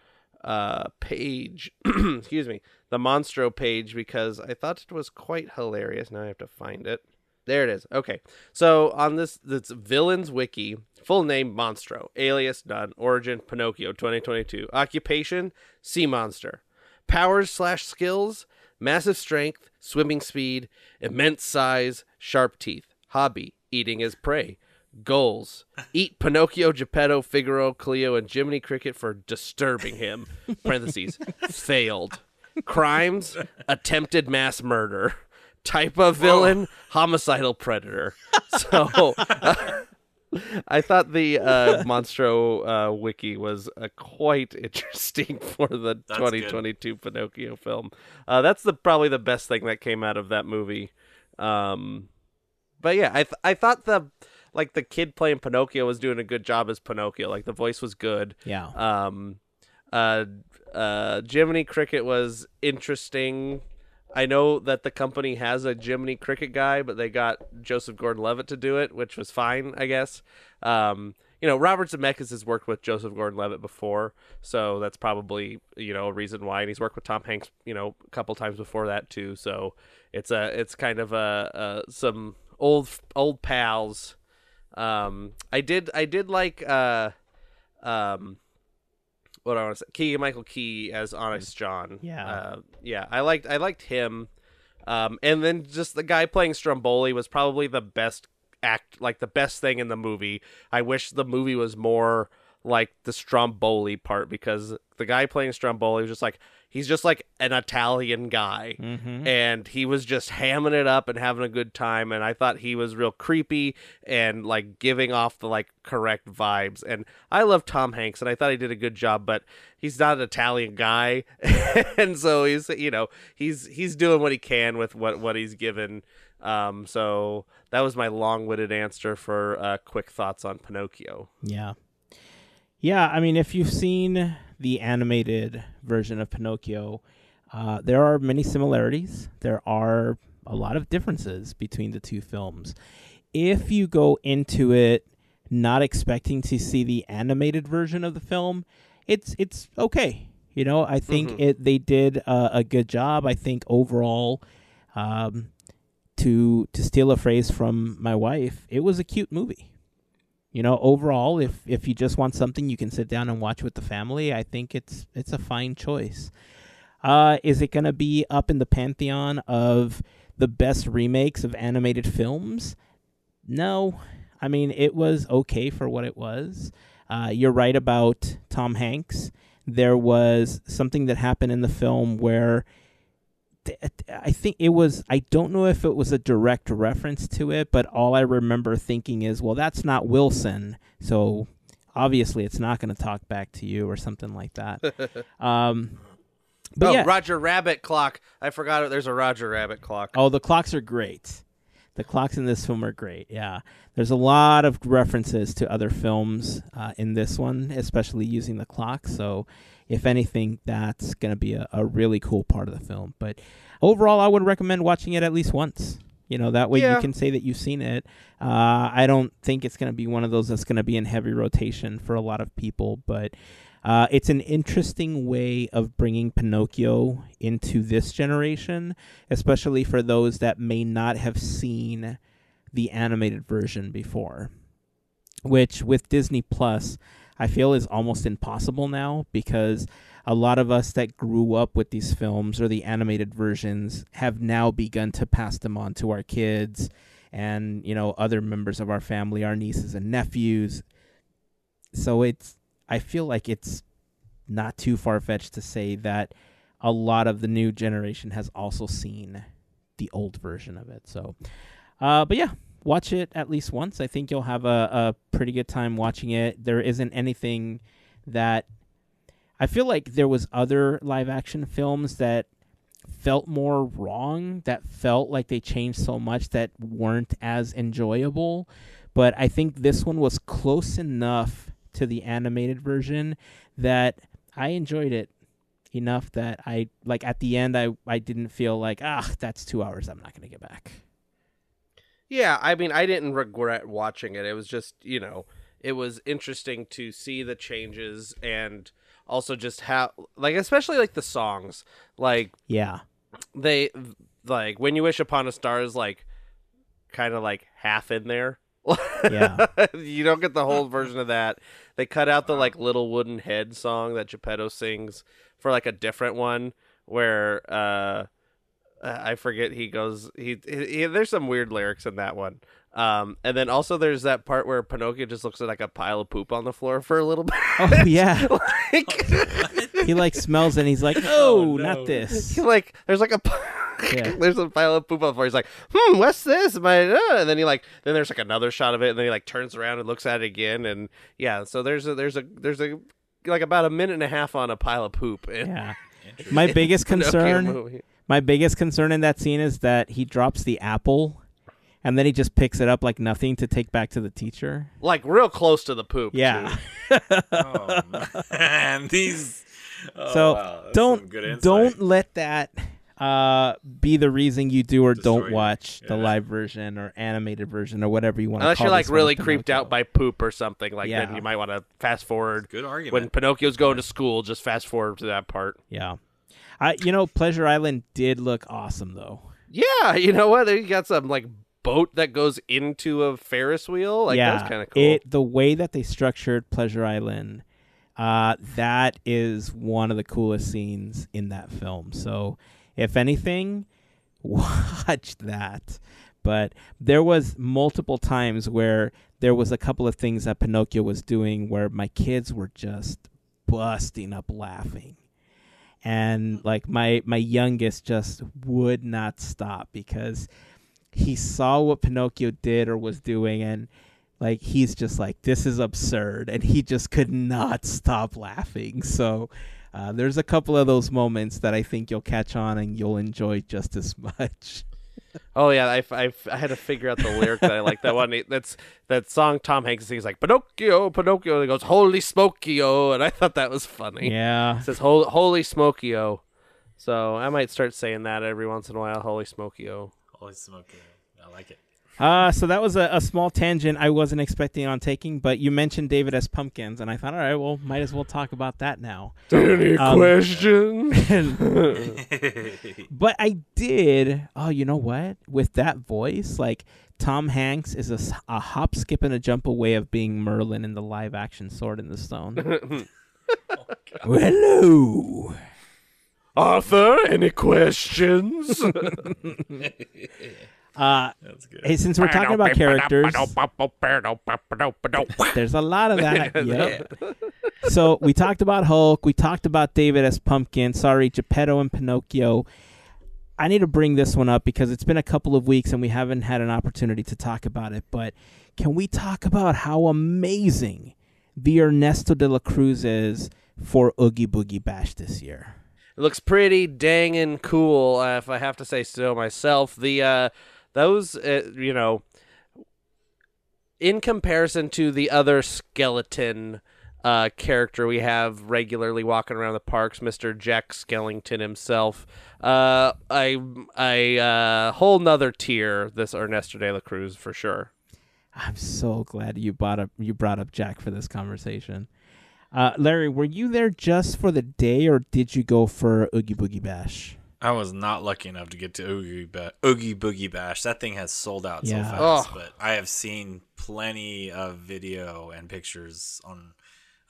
uh, page. *clears throat* Excuse me, the Monstro page because I thought it was quite hilarious. Now I have to find it. There it is. Okay, so on this, this villains wiki, full name Monstro, alias none, origin Pinocchio, 2022, occupation sea monster, powers slash skills, massive strength, swimming speed, immense size, sharp teeth, hobby, eating his prey. Goals: Eat Pinocchio, Geppetto, Figaro, Cleo, and Jiminy Cricket for disturbing him. Parentheses. *laughs* failed. Crimes: Attempted mass murder. Type of villain: Homicidal predator. So, *laughs* I thought the uh, Monstro uh, wiki was uh, quite interesting *laughs* for the That's 2022 Pinocchio film. Uh, that's the probably the best thing that came out of that movie. Um, but yeah, I th- I thought the like the kid playing Pinocchio was doing a good job as Pinocchio. Like the voice was good. Yeah. Um, uh, uh, Jiminy Cricket was interesting. I know that the company has a Jiminy Cricket guy, but they got Joseph Gordon-Levitt to do it, which was fine, I guess. Um, you know, Robert Zemeckis has worked with Joseph Gordon-Levitt before, so that's probably you know a reason why. And he's worked with Tom Hanks, you know, a couple times before that too. So it's a it's kind of a, a some old old pals. Um, I did I did like uh, um, what I want to say, Keegan Michael Key as Honest John. Yeah. uh, yeah. I liked I liked him, um, and then just the guy playing Stromboli was probably the best act, like the best thing in the movie. I wish the movie was more like the Stromboli part because the guy playing Stromboli was just like he's just like an Italian guy. Mm-hmm. and he was just hamming it up and having a good time. And i thought he was real creepy and like giving off the like correct vibes. And i love tom hanks and i thought he did a good job but he's not an italian guy. *laughs* And so he's you know he's he's doing what he can with what what he's given. Um so that was my long-winded answer for uh quick thoughts on pinocchio. Yeah. Yeah, I mean, if you've seen the animated version of Pinocchio, uh, there are many similarities. There are a lot of differences between the two films. If you go into it not expecting to see the animated version of the film, it's it's okay. You know, I think Mhm. it they did uh, a good job. I think overall, um, to to steal a phrase from my wife, it was a cute movie. You know, overall, if if you just want something you can sit down and watch with the family, I think it's it's a fine choice. Uh, is it going to be up in the pantheon of the best remakes of animated films? No. I mean, it was okay for what it was. Uh, you're right about Tom Hanks. There was something that happened in the film where I think it was, I don't know if it was a direct reference to it, but all I remember thinking is, well, that's not Wilson. So obviously it's not going to talk back to you or something like that. *laughs* um, But oh, yeah. Roger Rabbit clock. I forgot it. There's a Roger Rabbit clock. Oh, the clocks are great. The clocks in this film are great. Yeah, there's a lot of references to other films uh, in this one, especially using the clock. So, if anything, that's going to be a, a really cool part of the film. But overall, I would recommend watching it at least once. You know, that way Yeah. you can say that you've seen it. Uh, I don't think it's going to be one of those that's going to be in heavy rotation for a lot of people, but uh, it's an interesting way of bringing Pinocchio into this generation, especially for those that may not have seen the animated version before. Which, with Disney Plus, I feel is almost impossible now because a lot of us that grew up with these films or the animated versions have now begun to pass them on to our kids and you know other members of our family our nieces and nephews. So it's i feel like it's not too far-fetched to say that a lot of the new generation has also seen the old version of it. So uh but yeah watch it at least once. I think you'll have a, a pretty good time watching it. There isn't anything that i feel like there was other live action films that felt more wrong that felt like they changed so much that weren't as enjoyable. But i think this one was close enough to the animated version that i enjoyed it enough that i like at the end i i didn't feel like ah that's 2 hours. I'm not going to get back Yeah, I mean, I didn't regret watching it. It was just, you know, it was interesting to see the changes and also just how, like, especially like the songs, like yeah they, like, when you wish upon a star is like, kind of like half in there. Yeah. *laughs* you don't get the whole version of that. They cut out the like little wooden head song that Geppetto sings for like a different one where uh I forget he goes he, he, he- there's some weird lyrics in that one. Um and then also there's that part where Pinocchio just looks like a pile of poop on the floor for a little *laughs* bit. oh yeah *laughs* like, *laughs* he like smells and he's like oh, not this like there's like a Yeah. there's a pile of poop on the floor. He's like, "Hmm, what's this?" My, uh, and then he like, then there's like another shot of it, and then he like turns around and looks at it again, and yeah. So there's a there's a there's a like about a minute and a half on a pile of poop. in yeah my biggest Pinocchio concern movie. My biggest concern in that scene is that he drops the apple and then he just picks it up like nothing to take back to the teacher. like real close to the poop. Yeah. too. *laughs* Oh man, *laughs* these. Oh, so wow, don't don't let that uh, be the reason you do or Destroy don't you. watch the live version or animated version or whatever you want to Unless you're like really creeped out by poop or something, like Yeah. then you might want to fast forward. Good argument. When Pinocchio's going to school, just fast forward to that part. Yeah. I you know Pleasure Island did look awesome though. Yeah, you know what? You got some like boat that goes into a Ferris wheel. Like yeah, that's kind of cool. It the way that they structured Pleasure Island, uh, that is one of the coolest scenes in that film. So, if anything, *laughs* watch that. But there was multiple times where there was a couple of things that Pinocchio was doing where my kids were just busting up laughing. And like my my youngest just would not stop because he saw what Pinocchio did or was doing and like he's just like this is absurd and he just could not stop laughing. So uh, there's a couple of those moments that i think you'll catch on and you'll enjoy just as *laughs* much Oh yeah, I, I, I had to figure out the lyric that I like. That one, that's that song Tom Hanks sings like Pinocchio, Pinocchio. And he goes, "Holy Smokio," and I thought that was funny. yeah It says "Holy, Holy Smokio," so I might start saying that every once in a while. Holy Smokio. Holy smoke! I like it. Uh, so that was a, a small tangent i wasn't expecting on taking but you mentioned david s pumpkins and i thought all right well might as well talk about that now Any Um, questions? *laughs* *laughs* but I did. Oh, you know what? With that voice, like Tom Hanks is a, a hop, skip, and a jump away of being Merlin in the live action Sword in the Stone. *laughs* Hello. Arthur, any questions? Uh, good. hey, since we're talking about characters, *laughs* there's a lot of that. *laughs* yep. So we talked about Hulk. We talked about David S. Pumpkin. Sorry, Geppetto and Pinocchio. I need to bring this one up because it's been a couple of weeks and we haven't had an opportunity to talk about it. But can we talk about how amazing the Ernesto de la Cruz is for Oogie Boogie Bash this year? It looks pretty dangin' cool, uh, if I have to say so myself. The uh, those, uh, you know, in comparison to the other skeleton uh, character we have regularly walking around the parks, Mister Jack Skellington himself, uh, I a uh, whole nother tier. This Ernesto de la Cruz for sure. I'm so glad you brought up you brought up Jack for this conversation. Uh, Larry, were you there just for the day, or did you go for Oogie Boogie Bash? I was not lucky enough to get to Oogie, ba- Oogie Boogie Bash. That thing has sold out Yeah. so fast, Oh. but I have seen plenty of video and pictures on,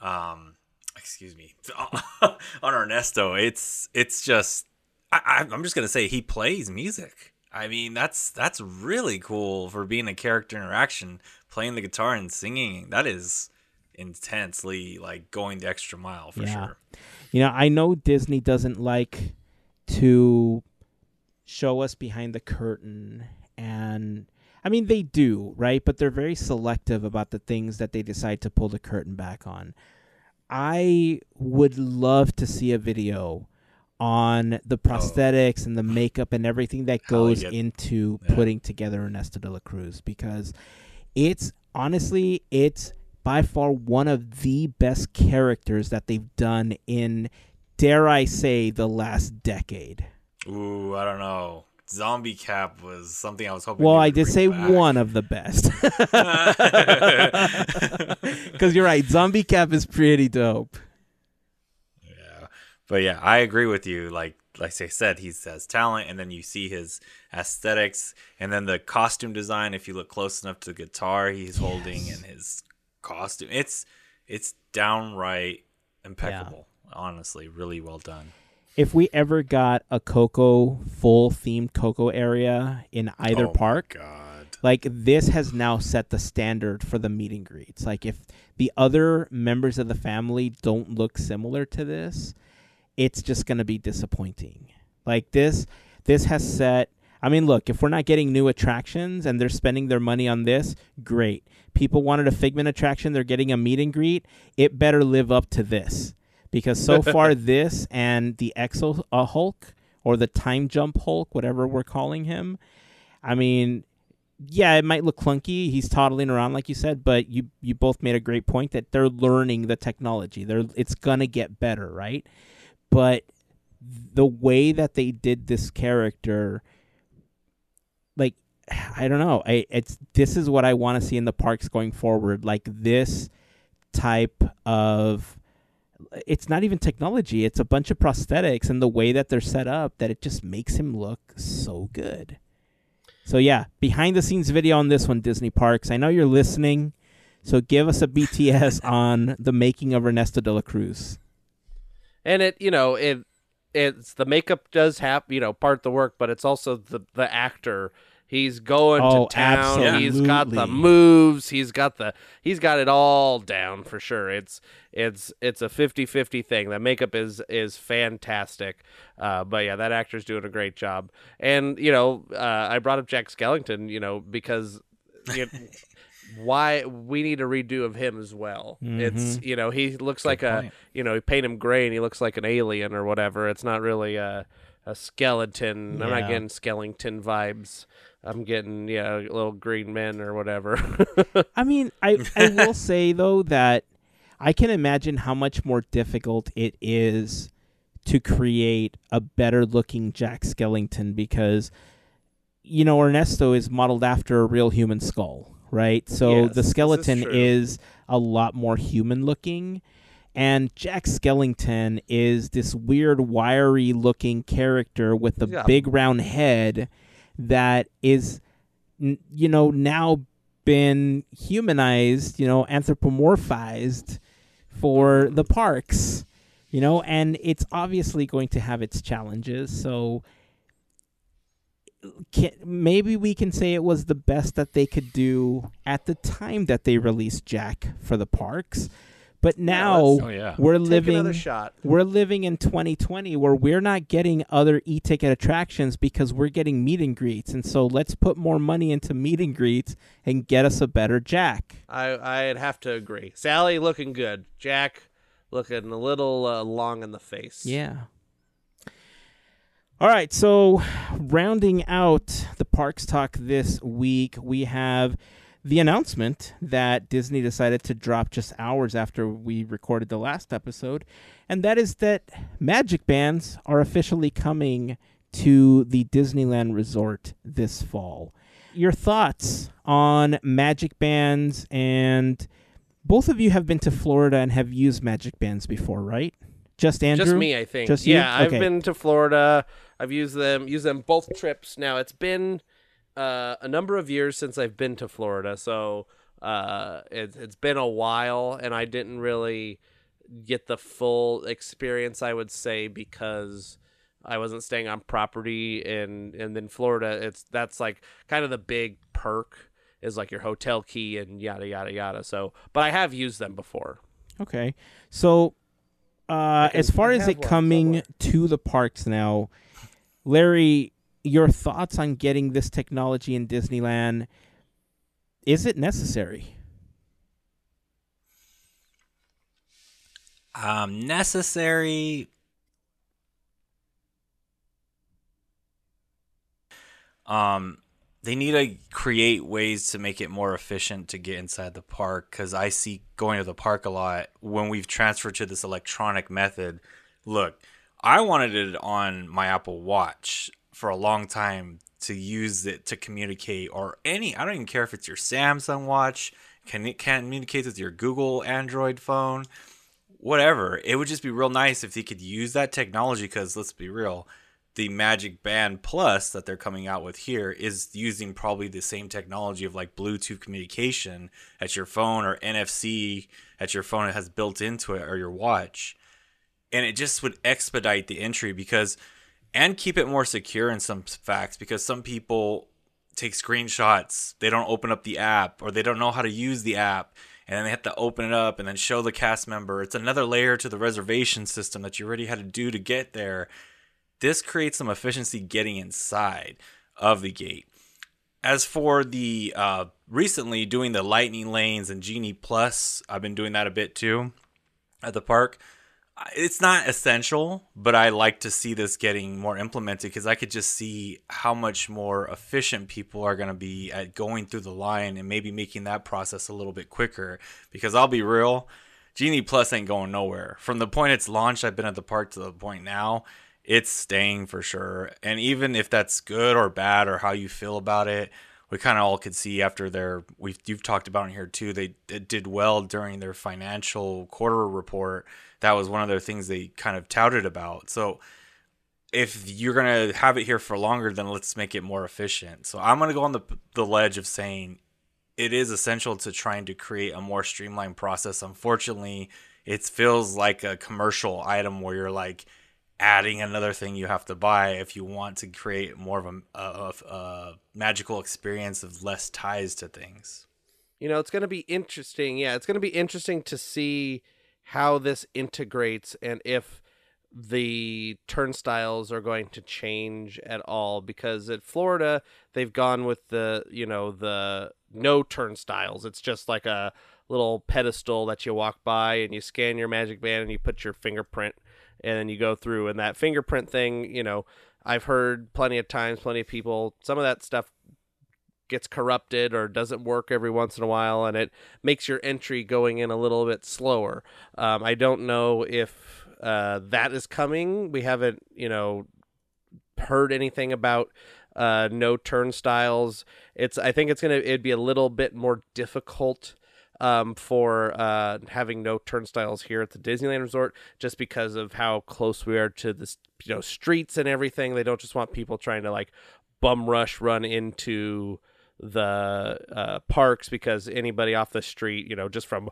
um, excuse me, *laughs* on Ernesto. It's it's just, I, I- I'm just gonna say he plays music. I mean, that's that's really cool for being a character interaction, playing the guitar and singing. That is intensely like going the extra mile for Yeah. sure. You know, I know Disney doesn't like to show us behind the curtain and I mean they do, right? But they're very selective about the things that they decide to pull the curtain back on. I would love to see a video on the oh. prosthetics and the makeup and everything that goes get- into Yeah. putting together Ernesto de la Cruz because it's honestly it's by far one of the best characters that they've done in dare I say the last decade. Ooh, I don't know. Zombie Cap was something I was hoping. Well, I did say back. one of the best. *laughs* *laughs* Cuz you're right, Zombie Cap is pretty dope. Yeah, but yeah, I agree with you. Like, like I said, he has talent, and then you see his aesthetics, and then the costume design. If you look close enough to the guitar he's holding and his costume, it's it's downright impeccable. Honestly, really well done. If we ever got a Coco full themed Coco area in either Oh my park, God. like this has now set the standard for the meet and greets. Like if the other members of the family don't look similar to this, it's just going to be disappointing. Like this this has set I mean, look, if we're not getting new attractions and they're spending their money on this, great. People wanted a Figment attraction, they're getting a meet and greet. It better live up to this. Because so *laughs* far this and the Exo uh, Hulk or the Time Jump Hulk, whatever we're calling him, I mean, yeah, it might look clunky. He's toddling around, like you said, but you you both made a great point that they're learning the technology. They're it's gonna get better, right? But the way that they did this character, like I don't know, I it's this is what I want to see in the parks going forward. Like this type of it's not even technology it's a bunch of prosthetics and the way that they're set up that it just makes him look so good. So yeah behind the scenes video on this one disney parks. I know you're listening so give us a bts *laughs* on the making of ernesto de la cruz. And it you know it it's the makeup does have you know part of the work but it's also the the actor he's going Oh, to town. He's got the moves. He's got the he's got it all down for sure. It's it's it's a 50-50 thing. The makeup is is fantastic. Uh but yeah that actor's doing a great job. And you know uh i brought up jack skellington you know because you *laughs* why we need a redo of him as well. It's you know he looks like a you know you paint him gray and he looks like an alien or whatever. It's not really a a skeleton. I'm not getting skeleton vibes. I'm getting yeah little green men or whatever. *laughs* I mean, I I will *laughs* say though that I can imagine how much more difficult it is to create a better looking Jack Skellington because you know Ernesto is modeled after a real human skull, right? So Yes, the this is skeleton is a lot more human looking. And Jack Skellington is this weird, wiry looking character with a Yeah. big round head that is, you know, now been humanized, you know, anthropomorphized for the parks, you know, and it's obviously going to have its challenges. So can, maybe we can say it was the best that they could do at the time that they released Jack for the parks. But now let's- Oh, yeah. we're Take living shot. we're living in 2020 where we're not getting other e-ticket attractions because we're getting meet and greets and so let's put more money into meet and greets and get us a better jack I I'd have to agree. Sally looking good. Jack looking a little uh, long in the face. yeah All right, so rounding out the parks talk this week, we have the announcement that Disney decided to drop just hours after we recorded the last episode, and that is that Magic Bands are officially coming to the Disneyland Resort this fall. Your thoughts on Magic Bands and both of you have been to Florida and have used Magic Bands before, right? Just Andrew? Just me, I think. Just you? yeah, I've Okay. been to Florida. I've used them used them both trips. Now it's been uh, a number of years since I've been to Florida, so uh, it, it's been a while, and I didn't really get the full experience. I would say because I wasn't staying on property, and and then Florida, it's that's like kind of the big perk is like your hotel key and yada yada yada. So, but I have used them before. Okay. So, uh, can- as far as it coming somewhere. to the parks now, Larry, your thoughts on getting this technology in Disneyland? Is it necessary? Um, necessary. Um, they need to create ways to make it more efficient to get inside the park because I see going to the park a lot when we've transferred to this electronic method. Look, I wanted it on my Apple Watch for a long time to use it to communicate or any I don't even care if it's your Samsung watch can it can communicate with your Google Android phone whatever. It would just be real nice if they could use that technology because let's be real, the Magic Band Plus that they're coming out with here is using probably the same technology of like Bluetooth communication at your phone or NFC at your phone it has built into it or your watch. And it just would expedite the entry because and keep it more secure in some facts because some people take screenshots, they don't open up the app or they don't know how to use the app and then they have to open it up and then show the cast member. It's another layer to the reservation system that you already had to do to get there. This creates some efficiency getting inside of the gate. As for the uh, recently doing the lightning lanes and Genie Plus, I've been doing that a bit too at the park. It's not essential, but I like to see this getting more implemented because I could just see how much more efficient people are going to be at going through the line and maybe making that process a little bit quicker. Because I'll be real, Genie Plus ain't going nowhere. From the point it's launched, I've been at the park to the point now, it's staying for sure. And even if that's good or bad or how you feel about it, we kind of all could see after their we've you've talked about in here too. They, it did well during their financial quarter report. That was one of their things they kind of touted about. So if you're gonna have it here for longer, then let's make it more efficient. So I'm gonna go on the the ledge of saying it is essential to trying to create a more streamlined process. Unfortunately, it feels like a commercial item where you're like adding another thing you have to buy if you want to create more of a, of a magical experience of less ties to things. You know, it's going to be interesting. Yeah, it's going to be interesting to see how this integrates and if the turnstiles are going to change at all because at Florida they've gone with the, you know, the no turnstiles. It's just like a little pedestal that you walk by and you scan your magic band and you put your fingerprint and then you go through and that fingerprint thing, you know, I've heard plenty of times, plenty of people, some of that stuff gets corrupted or doesn't work every once in a while, and it makes your entry going in a little bit slower. Um, I don't know if uh, that is coming. We haven't, you know, heard anything about uh, no turnstiles. It's. I think it's gonna. It'd be a little bit more difficult. Um, for uh, having no turnstiles here at the Disneyland Resort, just because of how close we are to the you know streets and everything. They don't just want people trying to like bum rush run into the uh, parks because anybody off the street, you know, just from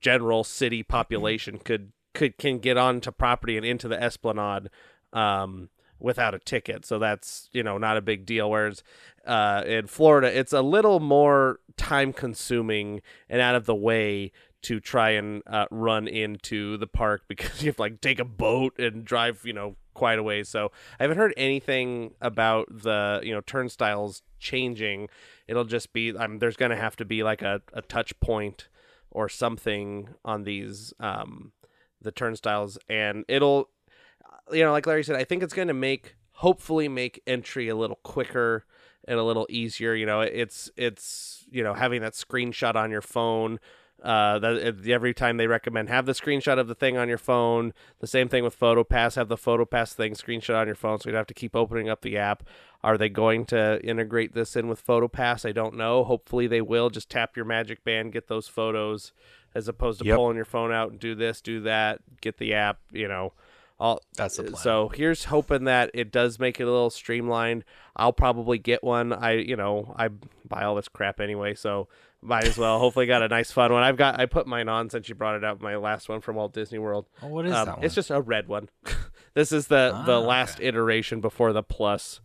general city population could could can get onto property and into the Esplanade um, without a ticket. So that's you know not a big deal. Whereas uh, in Florida, it's a little more time consuming and out of the way to try and uh, run into the park *laughs* because you have to like take a boat and drive you know quite a ways. So I haven't heard anything about the you know turnstiles changing. It'll just be um, there's going to have to be like a, a touch point or something on these um, the turnstiles, and it'll you know like Larry said, I think it's going to make hopefully make entry a little quicker and a little easier. You know, it's it's you know having that screenshot on your phone. Uh, that every time they recommend have the screenshot of the thing on your phone. The same thing with PhotoPass. Have the PhotoPass thing screenshot on your phone, so you don't have to keep opening up the app. Are they going to integrate this in with PhotoPass? I don't know. Hopefully they will. Just tap your Magic Band, get those photos, as opposed to Yep. pulling your phone out and do this, do that, get the app. You know, all That's the plan. so here's hoping that it does make it a little streamlined. I'll probably get one. I you know I buy all this crap anyway, so might as well. Hopefully, got a nice fun one. I've got I put mine on since you brought it up. My last one from Walt Disney World. Oh, what is Um, that one? It's just a red one. *laughs* this is the the Ah, last iteration before the plus.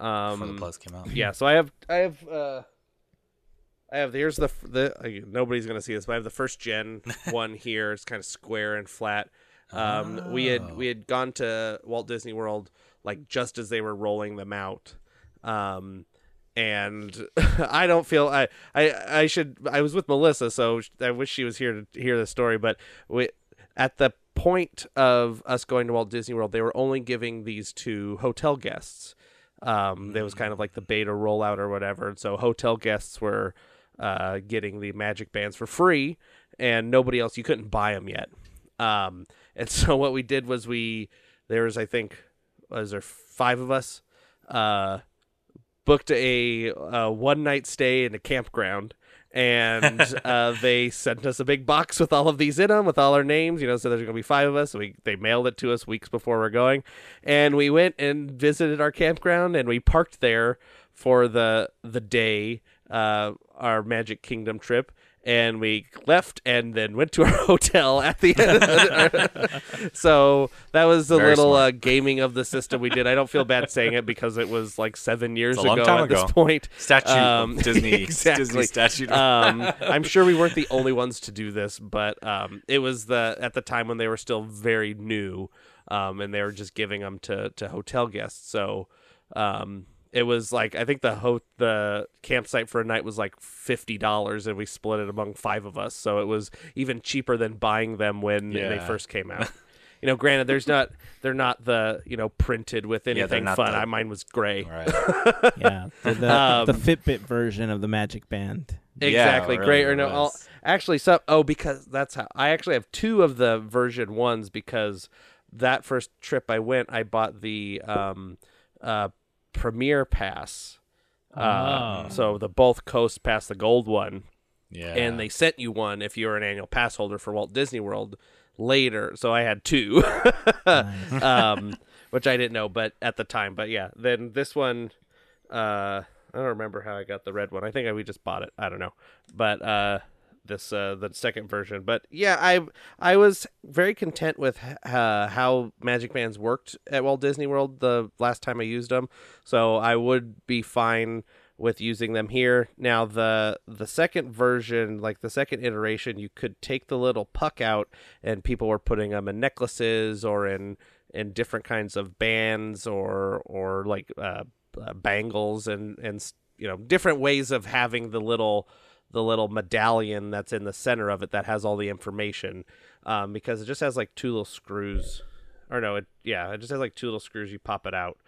Um, before the plus came out. yeah, so I have I have uh I have here's the the uh, nobody's gonna see this, but I have the first gen *laughs* one here. It's kind of square and flat. Um, we had we had gone to Walt Disney World like just as they were rolling them out. Um, and *laughs* I don't feel I, I I should I was with Melissa, so I wish she was here to hear the story. But we at the point of us going to Walt Disney World, they were only giving these to hotel guests. Um, there was kind of like the beta rollout or whatever, and so hotel guests were uh, getting the magic bands for free, and nobody else. You couldn't buy them yet. Um, and *laughs* so what we did was we there was I think was there five of us. Uh, booked a, uh one night stay in a campground and *laughs* uh, they sent us a big box with all of these in them with all our names you know so there's gonna be five of us so we they mailed it to us weeks before we're going. And we went and visited our campground and we parked there for the the day uh, our magic kingdom trip and we left and then went to our *laughs* hotel at the end *laughs* so that was a Very little uh, gaming of the system we did i don't feel bad saying it because it was like seven years ago at this point Statute of Um, *laughs* Disney exactly. Disney statute. um, I'm sure we weren't the only ones to do this, but um, it was the at the time when they were still very new, um, and they were just giving them to to hotel guests. So um, it was like I think the ho- the campsite for a night was like fifty dollars, and we split it among five of us. So it was even cheaper than buying them when they first came out. *laughs* You know, granted, there's not they're not the you know printed with anything not fun. the- I mine was gray. right. *laughs* yeah, the, the, Um, the Fitbit version of the Magic Band. Exactly. Yeah, Great really or no? was. I'll, actually, so oh, because that's how I actually have two of the version ones because that first trip I went, I bought the um, uh, Premier Pass. Uh, Oh. So the both coasts pass the gold one, Yeah. and they sent you one if you were an annual pass holder for Walt Disney World later. So I had two, *laughs* Nice. um, which I didn't know, but at the time. But yeah, then this one, uh, I don't remember how I got the red one. I think I, we just bought it. I don't know, but uh, this uh, the second version. But yeah, I I was very content with uh, how Magic Bands worked at Walt Disney World the last time I used them. So I would be fine with using them here. Now the the second version, like the second iteration, you could take the little puck out, and people were putting them in necklaces or in in different kinds of bands or or like uh, uh, bangles and and you know different ways of having the little the little medallion that's in the center of it that has all the information um, because it just has like two little screws. Or no it yeah it just has like two little screws. You pop it out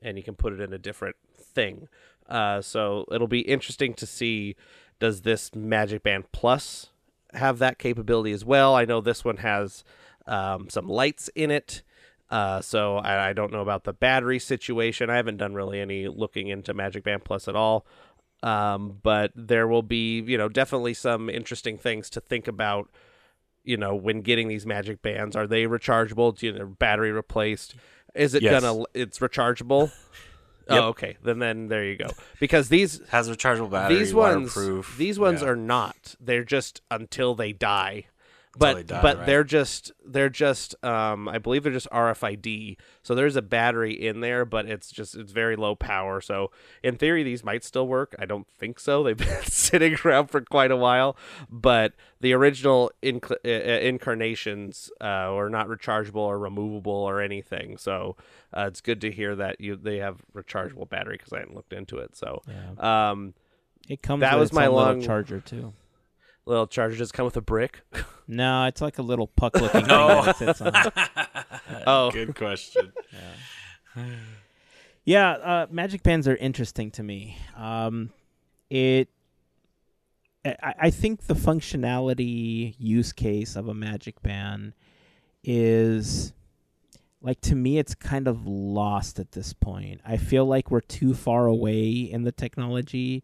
and you can put it in a different thing. Uh, so it'll be interesting to see does this magic band plus have that capability as well? I know this one has um, some lights in it. Uh, so I, I don't know about the battery situation. I haven't done really any looking into Magic Band Plus at all. Um, but there will be, you know, definitely some interesting things to think about. You know, when getting these Magic Bands, are they rechargeable? Do you know, battery replaced? Is it Yes. gonna? It's rechargeable. *laughs* Yep. Oh, okay. Then then there you go. Because these has rechargeable battery. these ones waterproof. these ones Yeah. are not. They're just until they die. But they die, but right. they're just they're just um I believe they're just RFID. So there's a battery in there, but it's just it's very low power. So in theory these might still work. I don't think so. *laughs* They've been sitting around for quite a while, but the original inc- uh, incarnations uh, were not rechargeable or removable or anything. So uh, it's good to hear that you they have rechargeable battery because I hadn't looked into it. So Yeah. um It comes that with was my long- charger too. Little charger just come with a brick. *laughs* No, it's like a little puck *laughs* looking No. thing that sits on. *laughs* Oh. Good question. Yeah, uh, magic bands are interesting to me. Um, it, I, I think the functionality use case of a magic band is like to me it's kind of lost at this point. I feel like we're too far away in the technology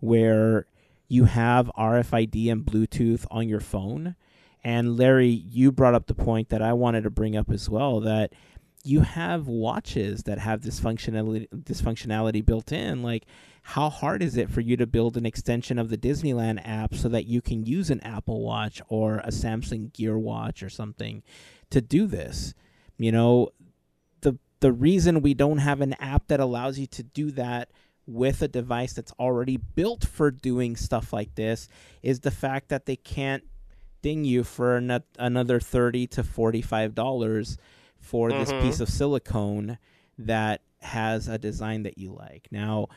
where you have RFID and Bluetooth on your phone. And Larry, you brought up the point that I wanted to bring up as well that you have watches that have this functionality this functionality built in like how hard is it for you to build an extension of the Disneyland app so that you can use an Apple Watch or a Samsung Gear Watch or something to do this you know the the reason we don't have an app that allows you to do that with a device that's already built for doing stuff like this is the fact that they can't ding you for an- another 30 to 45 dollars for this Mhm. piece of silicone that has a design that you like. Now,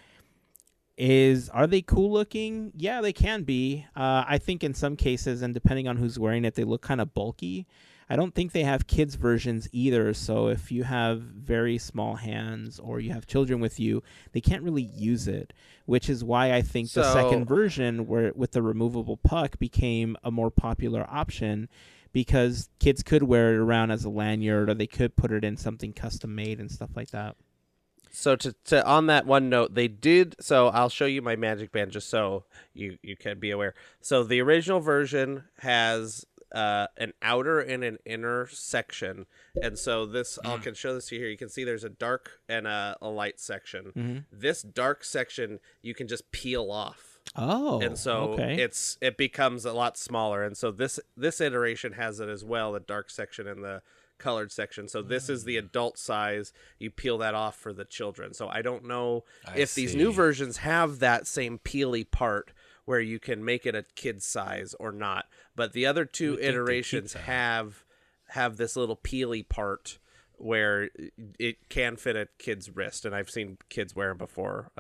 is are they cool looking? Yeah, they can be. Uh, I think in some cases, and depending on who's wearing it, they look kind of bulky. I don't think they have kids versions either. So if you have very small hands or you have children with you, they can't really use it. Which is why I think the second version, where with the removable puck, became a more popular option because kids could wear it around as a lanyard or they could put it in something custom made and stuff like that. So to, to on that one note, they did. So I'll show you my magic band just so you you can be aware. So the original version has uh, an outer and an inner section, and so this I Mm. can show this to you here. You can see there's a dark and a, a light section. Mm-hmm. This dark section you can just peel off. Oh, and so okay. it's it becomes a lot smaller and so this this iteration has it as well the dark section and the colored section so this is Mm. the adult size you peel that off for the children so i don't know I if these new versions have that same peely part where you can make it a kid size or not but the other two iterations have. have this little peely part where it can fit a kid's wrist and i've seen kids wear them before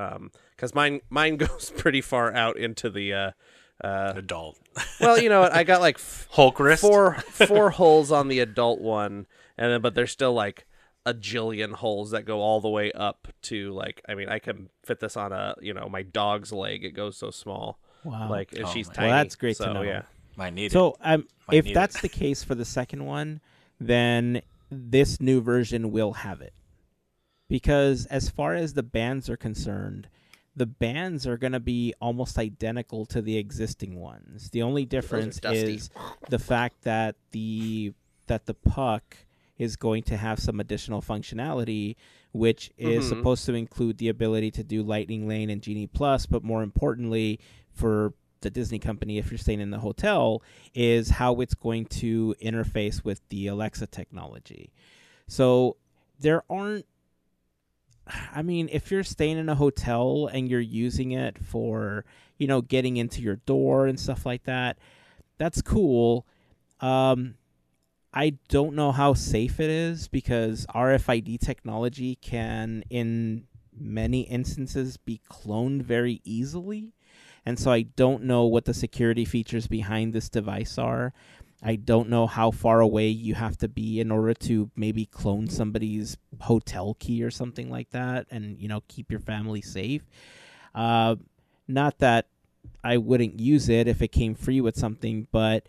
because mine mine *laughs* goes pretty far out into the uh, uh, Adult. well you know what i got like *laughs* f- Hulk wrist. four *laughs* four holes on the adult one and then but there's still like a jillion holes that go all the way up to like i mean i can fit this on a you know my dog's leg it goes so small wow. like and Oh she's tiny Well, that's great to know. yeah Might need it. So, um, Might if need that's it. the case for the second one, then this new version will have it. Because as far as the bands are concerned, the bands are going to be almost identical to the existing ones. The only difference is the fact that the that the puck is going to have some additional functionality which is Mhm. supposed to include the ability to do Lightning Lane and Genie Plus, but more importantly for the Disney company if you're staying in the hotel is how it's going to interface with the Alexa technology. So there aren't I mean, if you're staying in a hotel and you're using it for, you know, getting into your door and stuff like that, that's cool. Um, I don't know how safe it is because RFID technology can, in many instances, be cloned very easily. And so I don't know what the security features behind this device are. I don't know how far away you have to be in order to maybe clone somebody's hotel key or something like that and, you know, keep your family safe. Uh, not that I wouldn't use it if it came free with something, but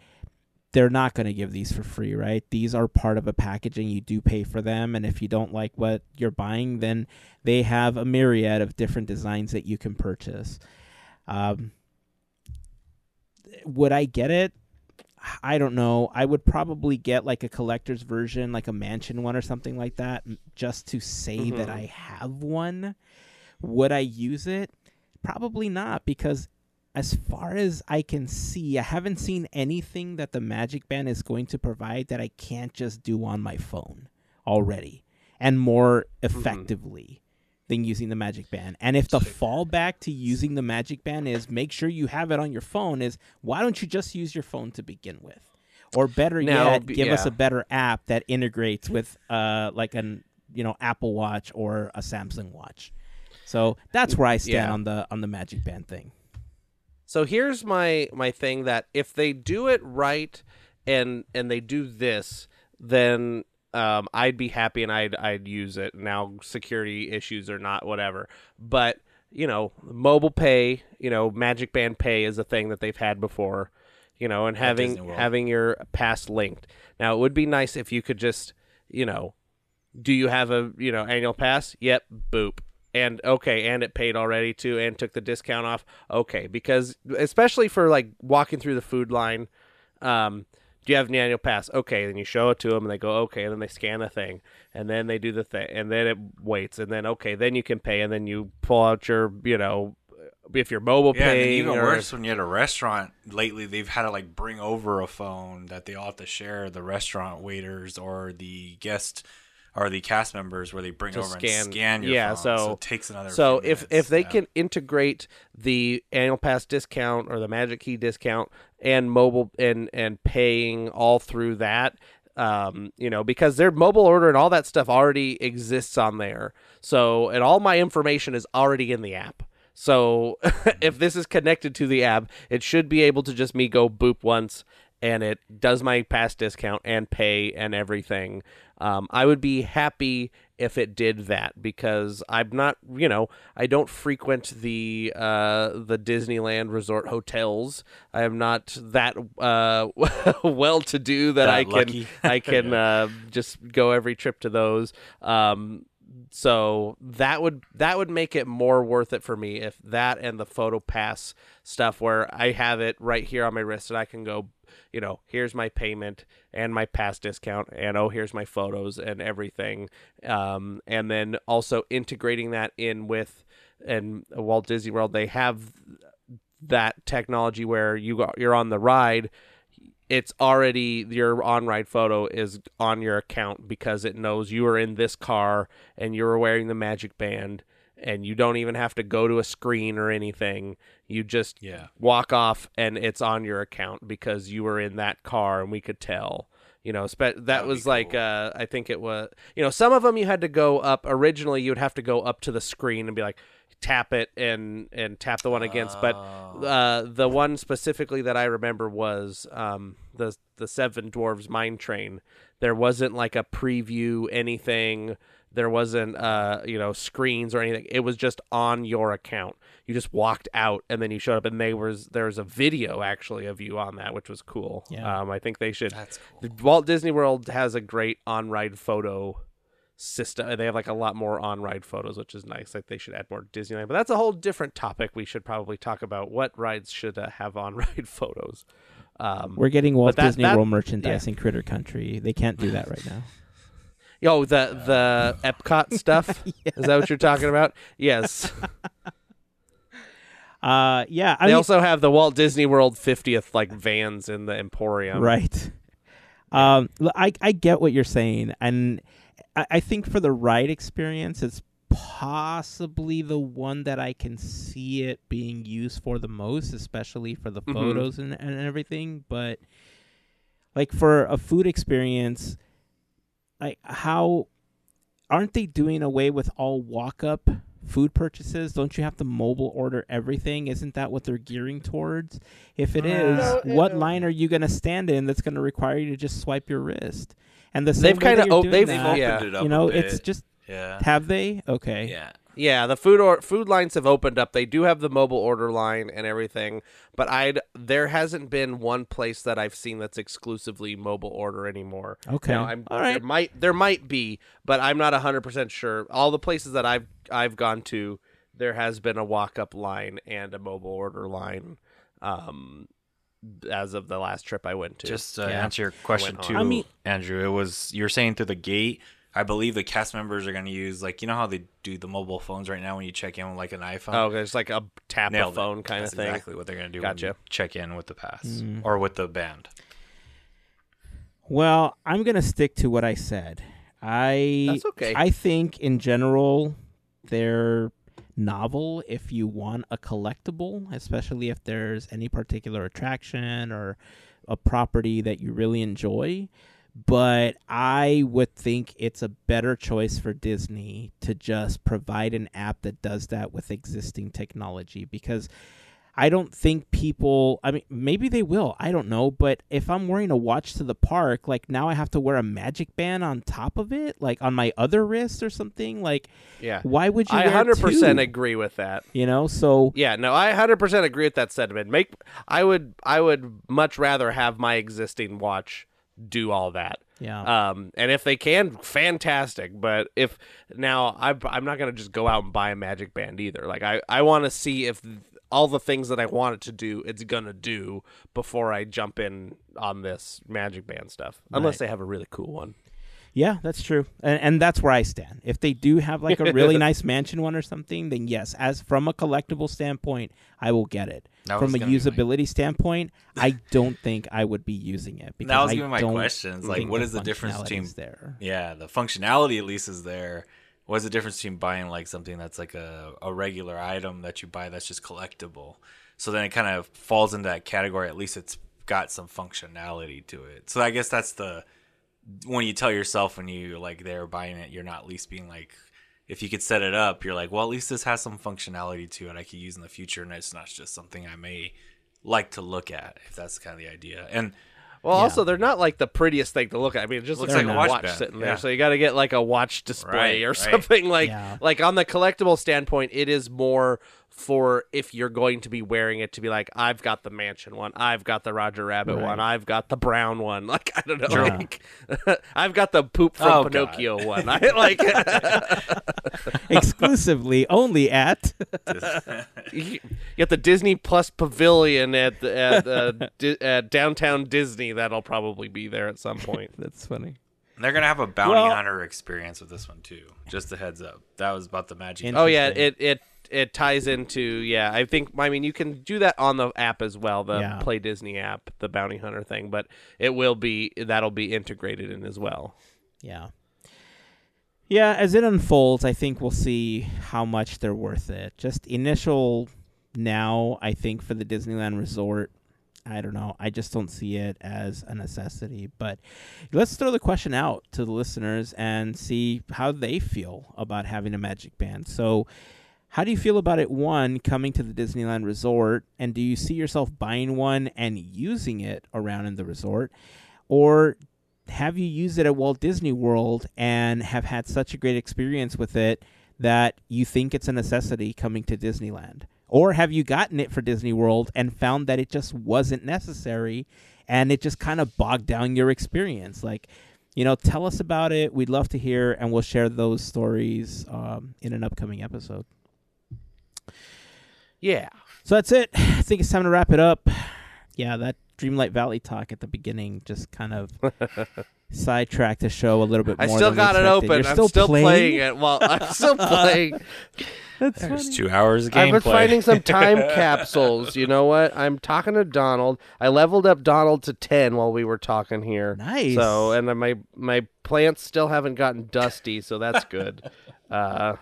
they're not going to give these for free, right? These are part of a packaging. You do pay for them. And if you don't like what you're buying, then they have a myriad of different designs that you can purchase. Um, would I get it? I don't know. I would probably get like a collector's version, like a mansion one or something like that, just to say that Mhm. I have one. Would I use it? Probably not, because as far as I can see, I haven't seen anything that the Magic Band is going to provide that I can't just do on my phone already and more effectively than using the Magic Band. And if the fallback to using the Magic Band is make sure you have it on your phone, is why don't you just use your phone to begin with? Or better Now, yet, give us a better app that integrates with uh like an you know Apple Watch or a Samsung Watch. So that's where I stand Yeah. on the on the Magic Band thing. So here's my my thing that if they do it right and and they do this, then um, I'd be happy and I'd I'd use it. Now security issues or not, whatever. But you know, mobile pay, you know, Magic Band Pay is a thing that they've had before. You know, and having having your pass linked. Now it would be nice if you could just, you know, do you have a you know annual pass? Yep, boop. And okay, and it paid already too, and took the discount off. Okay, because especially for like walking through the food line, um, do you have an annual pass? Okay, then you show it to them, and they go okay, and then they scan the thing, and then they do the thing, and then it waits, and then okay, then you can pay, and then you pull out your you know if you're mobile Yeah, paying even or- worse when you're at a restaurant. Lately, they've had to like bring over a phone that they all have to share the restaurant waiters or the guest or the cast members, where they bring over scan- and scan your yeah, phone. so- it takes another. So if minutes. if they Yeah. can integrate the annual pass discount or the Magic Key discount and mobile and and paying all through that, um, you know, because their mobile order and all that stuff already exists on there. So and all my information is already in the app. So *laughs* if this is connected to the app, it should be able to just me go boop once and it does my pass discount and pay and everything. Um, I would be happy if it did that because I'm not, you know, I don't frequent the uh, the Disneyland resort hotels. I am not that uh, *laughs* well to do that, That I can lucky. *laughs* I can uh, just go every trip to those. Um, so that would that would make it more worth it for me if that and the photo pass stuff where I have it right here on my wrist and I can go, you know, here's my payment and my pass discount and oh here's my photos and everything. Um, and then also integrating that in with and Walt Disney World they have that technology where you you're on the ride it's already your on ride photo is on your account because it knows you are in this car and you're wearing the magic band and you don't even have to go to a screen or anything you just Yeah. walk off and it's on your account because you were in that car and we could tell you know spe- that That'd was like cool. uh i think it was you know some of them you had to go up originally you would have to go up to the screen and be like tap it and and tap the one against but Oh. uh, the one specifically that I remember was um, the the Seven Dwarves Mine Train. There wasn't like a preview anything. There wasn't uh, you know screens or anything. It was just on your account. You just walked out and then you showed up, and they was there was a video actually of you on that, which was cool. Yeah. Um, I think they should. That's cool. Walt Disney World has a great on ride photo system. They have like a lot more on ride photos, which is nice. Like they should add more Disneyland, but that's a whole different topic. We should probably talk about what rides should uh, have on ride *laughs* photos. Um, We're getting Walt that- Disney that- World merchandise in Critter Country. They can't do that right now. Yo, the the Epcot *laughs* stuff. Is that what you're talking about? Yes. *laughs* Uh, yeah. I they mean, also have the Walt Disney World 50th like vans in the Emporium. right. Um, I I get what you're saying, and I, I think for the ride experience, it's possibly the one that I can see it being used for the most, especially for the Mhm. photos and, and everything. But like for a food experience, like how aren't they doing away with all walk up food purchases? Don't you have to mobile order everything? Isn't that what they're gearing towards? If it is, No, what uh, line are you going to stand in that's going to require you to just swipe your wrist? And the same They've kinda op- they've- that. Opened it up you know, a bit. it's just yeah. have they? Okay. Yeah. Yeah, the food or food lines have opened up. They do have the mobile order line and everything, but I'd there hasn't been one place that I've seen that's exclusively mobile order anymore. Okay. Now, I'm, All right. There might there might be, but I'm not hundred percent sure. All the places that I've I've gone to, there has been a walk up line and a mobile order line. Um, as of the last trip I went to, Just to Yeah. answer your question went too. I mean- Andrew, it was you're saying through the gate. I believe the cast members are going to use like you know how they do the mobile phones right now when you check in with like an iPhone. oh, there's like a tap Nailed a it. phone kind That's of thing. Exactly what they're going to do. Gotcha. When you check in with the pass Mm. or with the band. Well, I'm gonna stick to what I said. I That's okay. I think in general they're novel if you want a collectible, especially if there's any particular attraction or a property that you really enjoy. But I would think it's a better choice for Disney to just provide an app that does that with existing technology because I don't think people. I mean, maybe they will. I don't know. But if I'm wearing a watch to the park, like now I have to wear a magic band on top of it, like on my other wrist or something. Like, Yeah. why would you? I wear 100% two? agree with that. You know, so Yeah, no, I 100% agree with that sentiment. Make I would I would much rather have my existing watch do all that. yeah, Um, and if they can, fantastic. But if now I'm, I'm not gonna just go out and buy a magic band either. Like I, I want to see if all the things that I want it to do, it's gonna do before I jump in on this magic band stuff. Unless Right. they have a really cool one. Yeah, that's true, and and that's where I stand. If they do have like a really *laughs* nice mansion one or something, then yes, as from a collectible standpoint, I will get it. That from a gonna my- usability standpoint, I don't think I would be using it because That was I gonna my don't like, what the is the difference between there? Yeah, the functionality at least is there. What's the difference between buying like something that's like a, a regular item that you buy that's just collectible? So then it kind of falls into that category. At least it's got some functionality to it. So I guess that's the when you tell yourself when you like they're buying it, you're not at least being like, if you could set it up, you're like, well, at least this has some functionality to it I could use in the future, and it's not just something I may like to look at if that's kind of the idea. And Well, Yeah. also they're not like the prettiest thing to look at. I mean, it just looks They're like a watch, Watch sitting yeah. there. So you got to get like a watch display Right, or right. something like Yeah. like on the collectible standpoint. It is more for if you're going to be wearing it to be like, I've got the mansion one, I've got the Roger Rabbit Right. one, I've got the brown one. *laughs* Like I don't know, Sure. like *laughs* I've got the poop from Oh, God. Pinocchio one. *laughs* I like Exclusively only at you get the Disney Plus Pavilion at the, at, uh, di- at downtown Disney. That'll probably be there at some point. That's funny. They're gonna have a bounty Well- hunter experience with this one too. Just a heads up. That was about the magic. Oh yeah, it it it ties into yeah. I think I mean you can do that on the app as well, the Yeah. Play Disney app, the bounty hunter thing, but it will be that'll be integrated in as well. Yeah. Yeah, as it unfolds, I think we'll see how much they're worth it. Just initial now, I think for the Disneyland Resort, I don't know. I just don't see it as a necessity. But let's throw the question out to the listeners and see how they feel about having a Magic Band. So, how do you feel about it? One, coming to the Disneyland Resort, and do you see yourself buying one and using it around in the resort? Or have you used it at Walt Disney World and have had such a great experience with it that you think it's a necessity coming to Disneyland? Or have you gotten it for Disney World and found that it just wasn't necessary and it just kind of bogged down your experience? Like, you know, tell us about it. We'd love to hear, and we'll share those stories um, in an upcoming episode. Yeah. So that's it. *sighs* I think it's time to wrap it up. Yeah, that Dreamlight Valley talk at the beginning just kind of *laughs* sidetracked the show a little bit I more. still than we got it open. You're I'm still playing? playing it. Well, I'm *laughs* still playing. That's There's funny. two hours of I've been finding some time *laughs* capsules. You know what? I'm talking to Donald. I leveled up Donald to ten while we were talking here. Nice. So, and my my plants still haven't gotten dusty, so that's good. uh,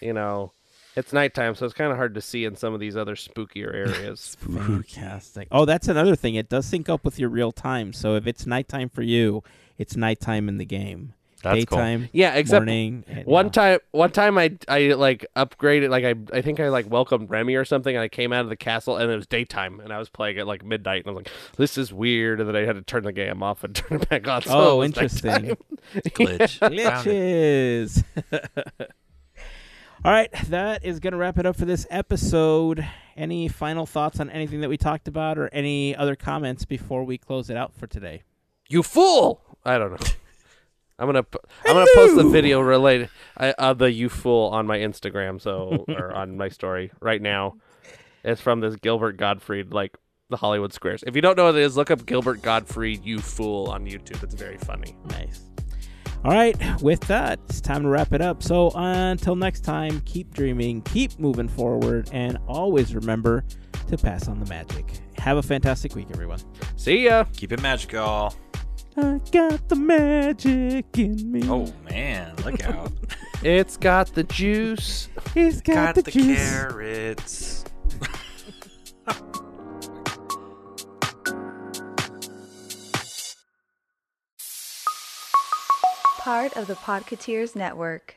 you know, it's nighttime, so it's kind of hard to see in some of these other spookier areas. *laughs* Fantastic. Oh, that's another thing. It does sync up with your real time. So if it's nighttime for you, it's nighttime in the game. That's cool. Daytime, yeah, except morning. One yeah. time, one time I I like upgraded, like I I think I like welcomed Remy or something, and I came out of the castle and it was daytime, and I was playing at like midnight, and I was like, this is weird, and then I had to turn the game off and *laughs* turn it back on. So Oh, interesting. glitch. *laughs* Glitches. All right, that is going to wrap it up for this episode. Any final thoughts on anything that we talked about or any other comments before we close it out for today? You fool! I don't know. *laughs* I'm gonna I'm gonna post the video related I, of the you fool on my Instagram, so *laughs* or on my story right now. It's from this Gilbert Gottfried, like the Hollywood Squares. If you don't know what it is, look up Gilbert Gottfried you fool on YouTube. It's very funny. Nice. All right, with that, it's time to wrap it up. So until next time, keep dreaming, keep moving forward, and always remember to pass on the magic. Have a fantastic week, everyone. See ya. Keep it magical. I got the magic in me. Oh man, look out! *laughs* It's got the juice. He's got, Got the, the juice. carrots. Part of the Podcateers Network.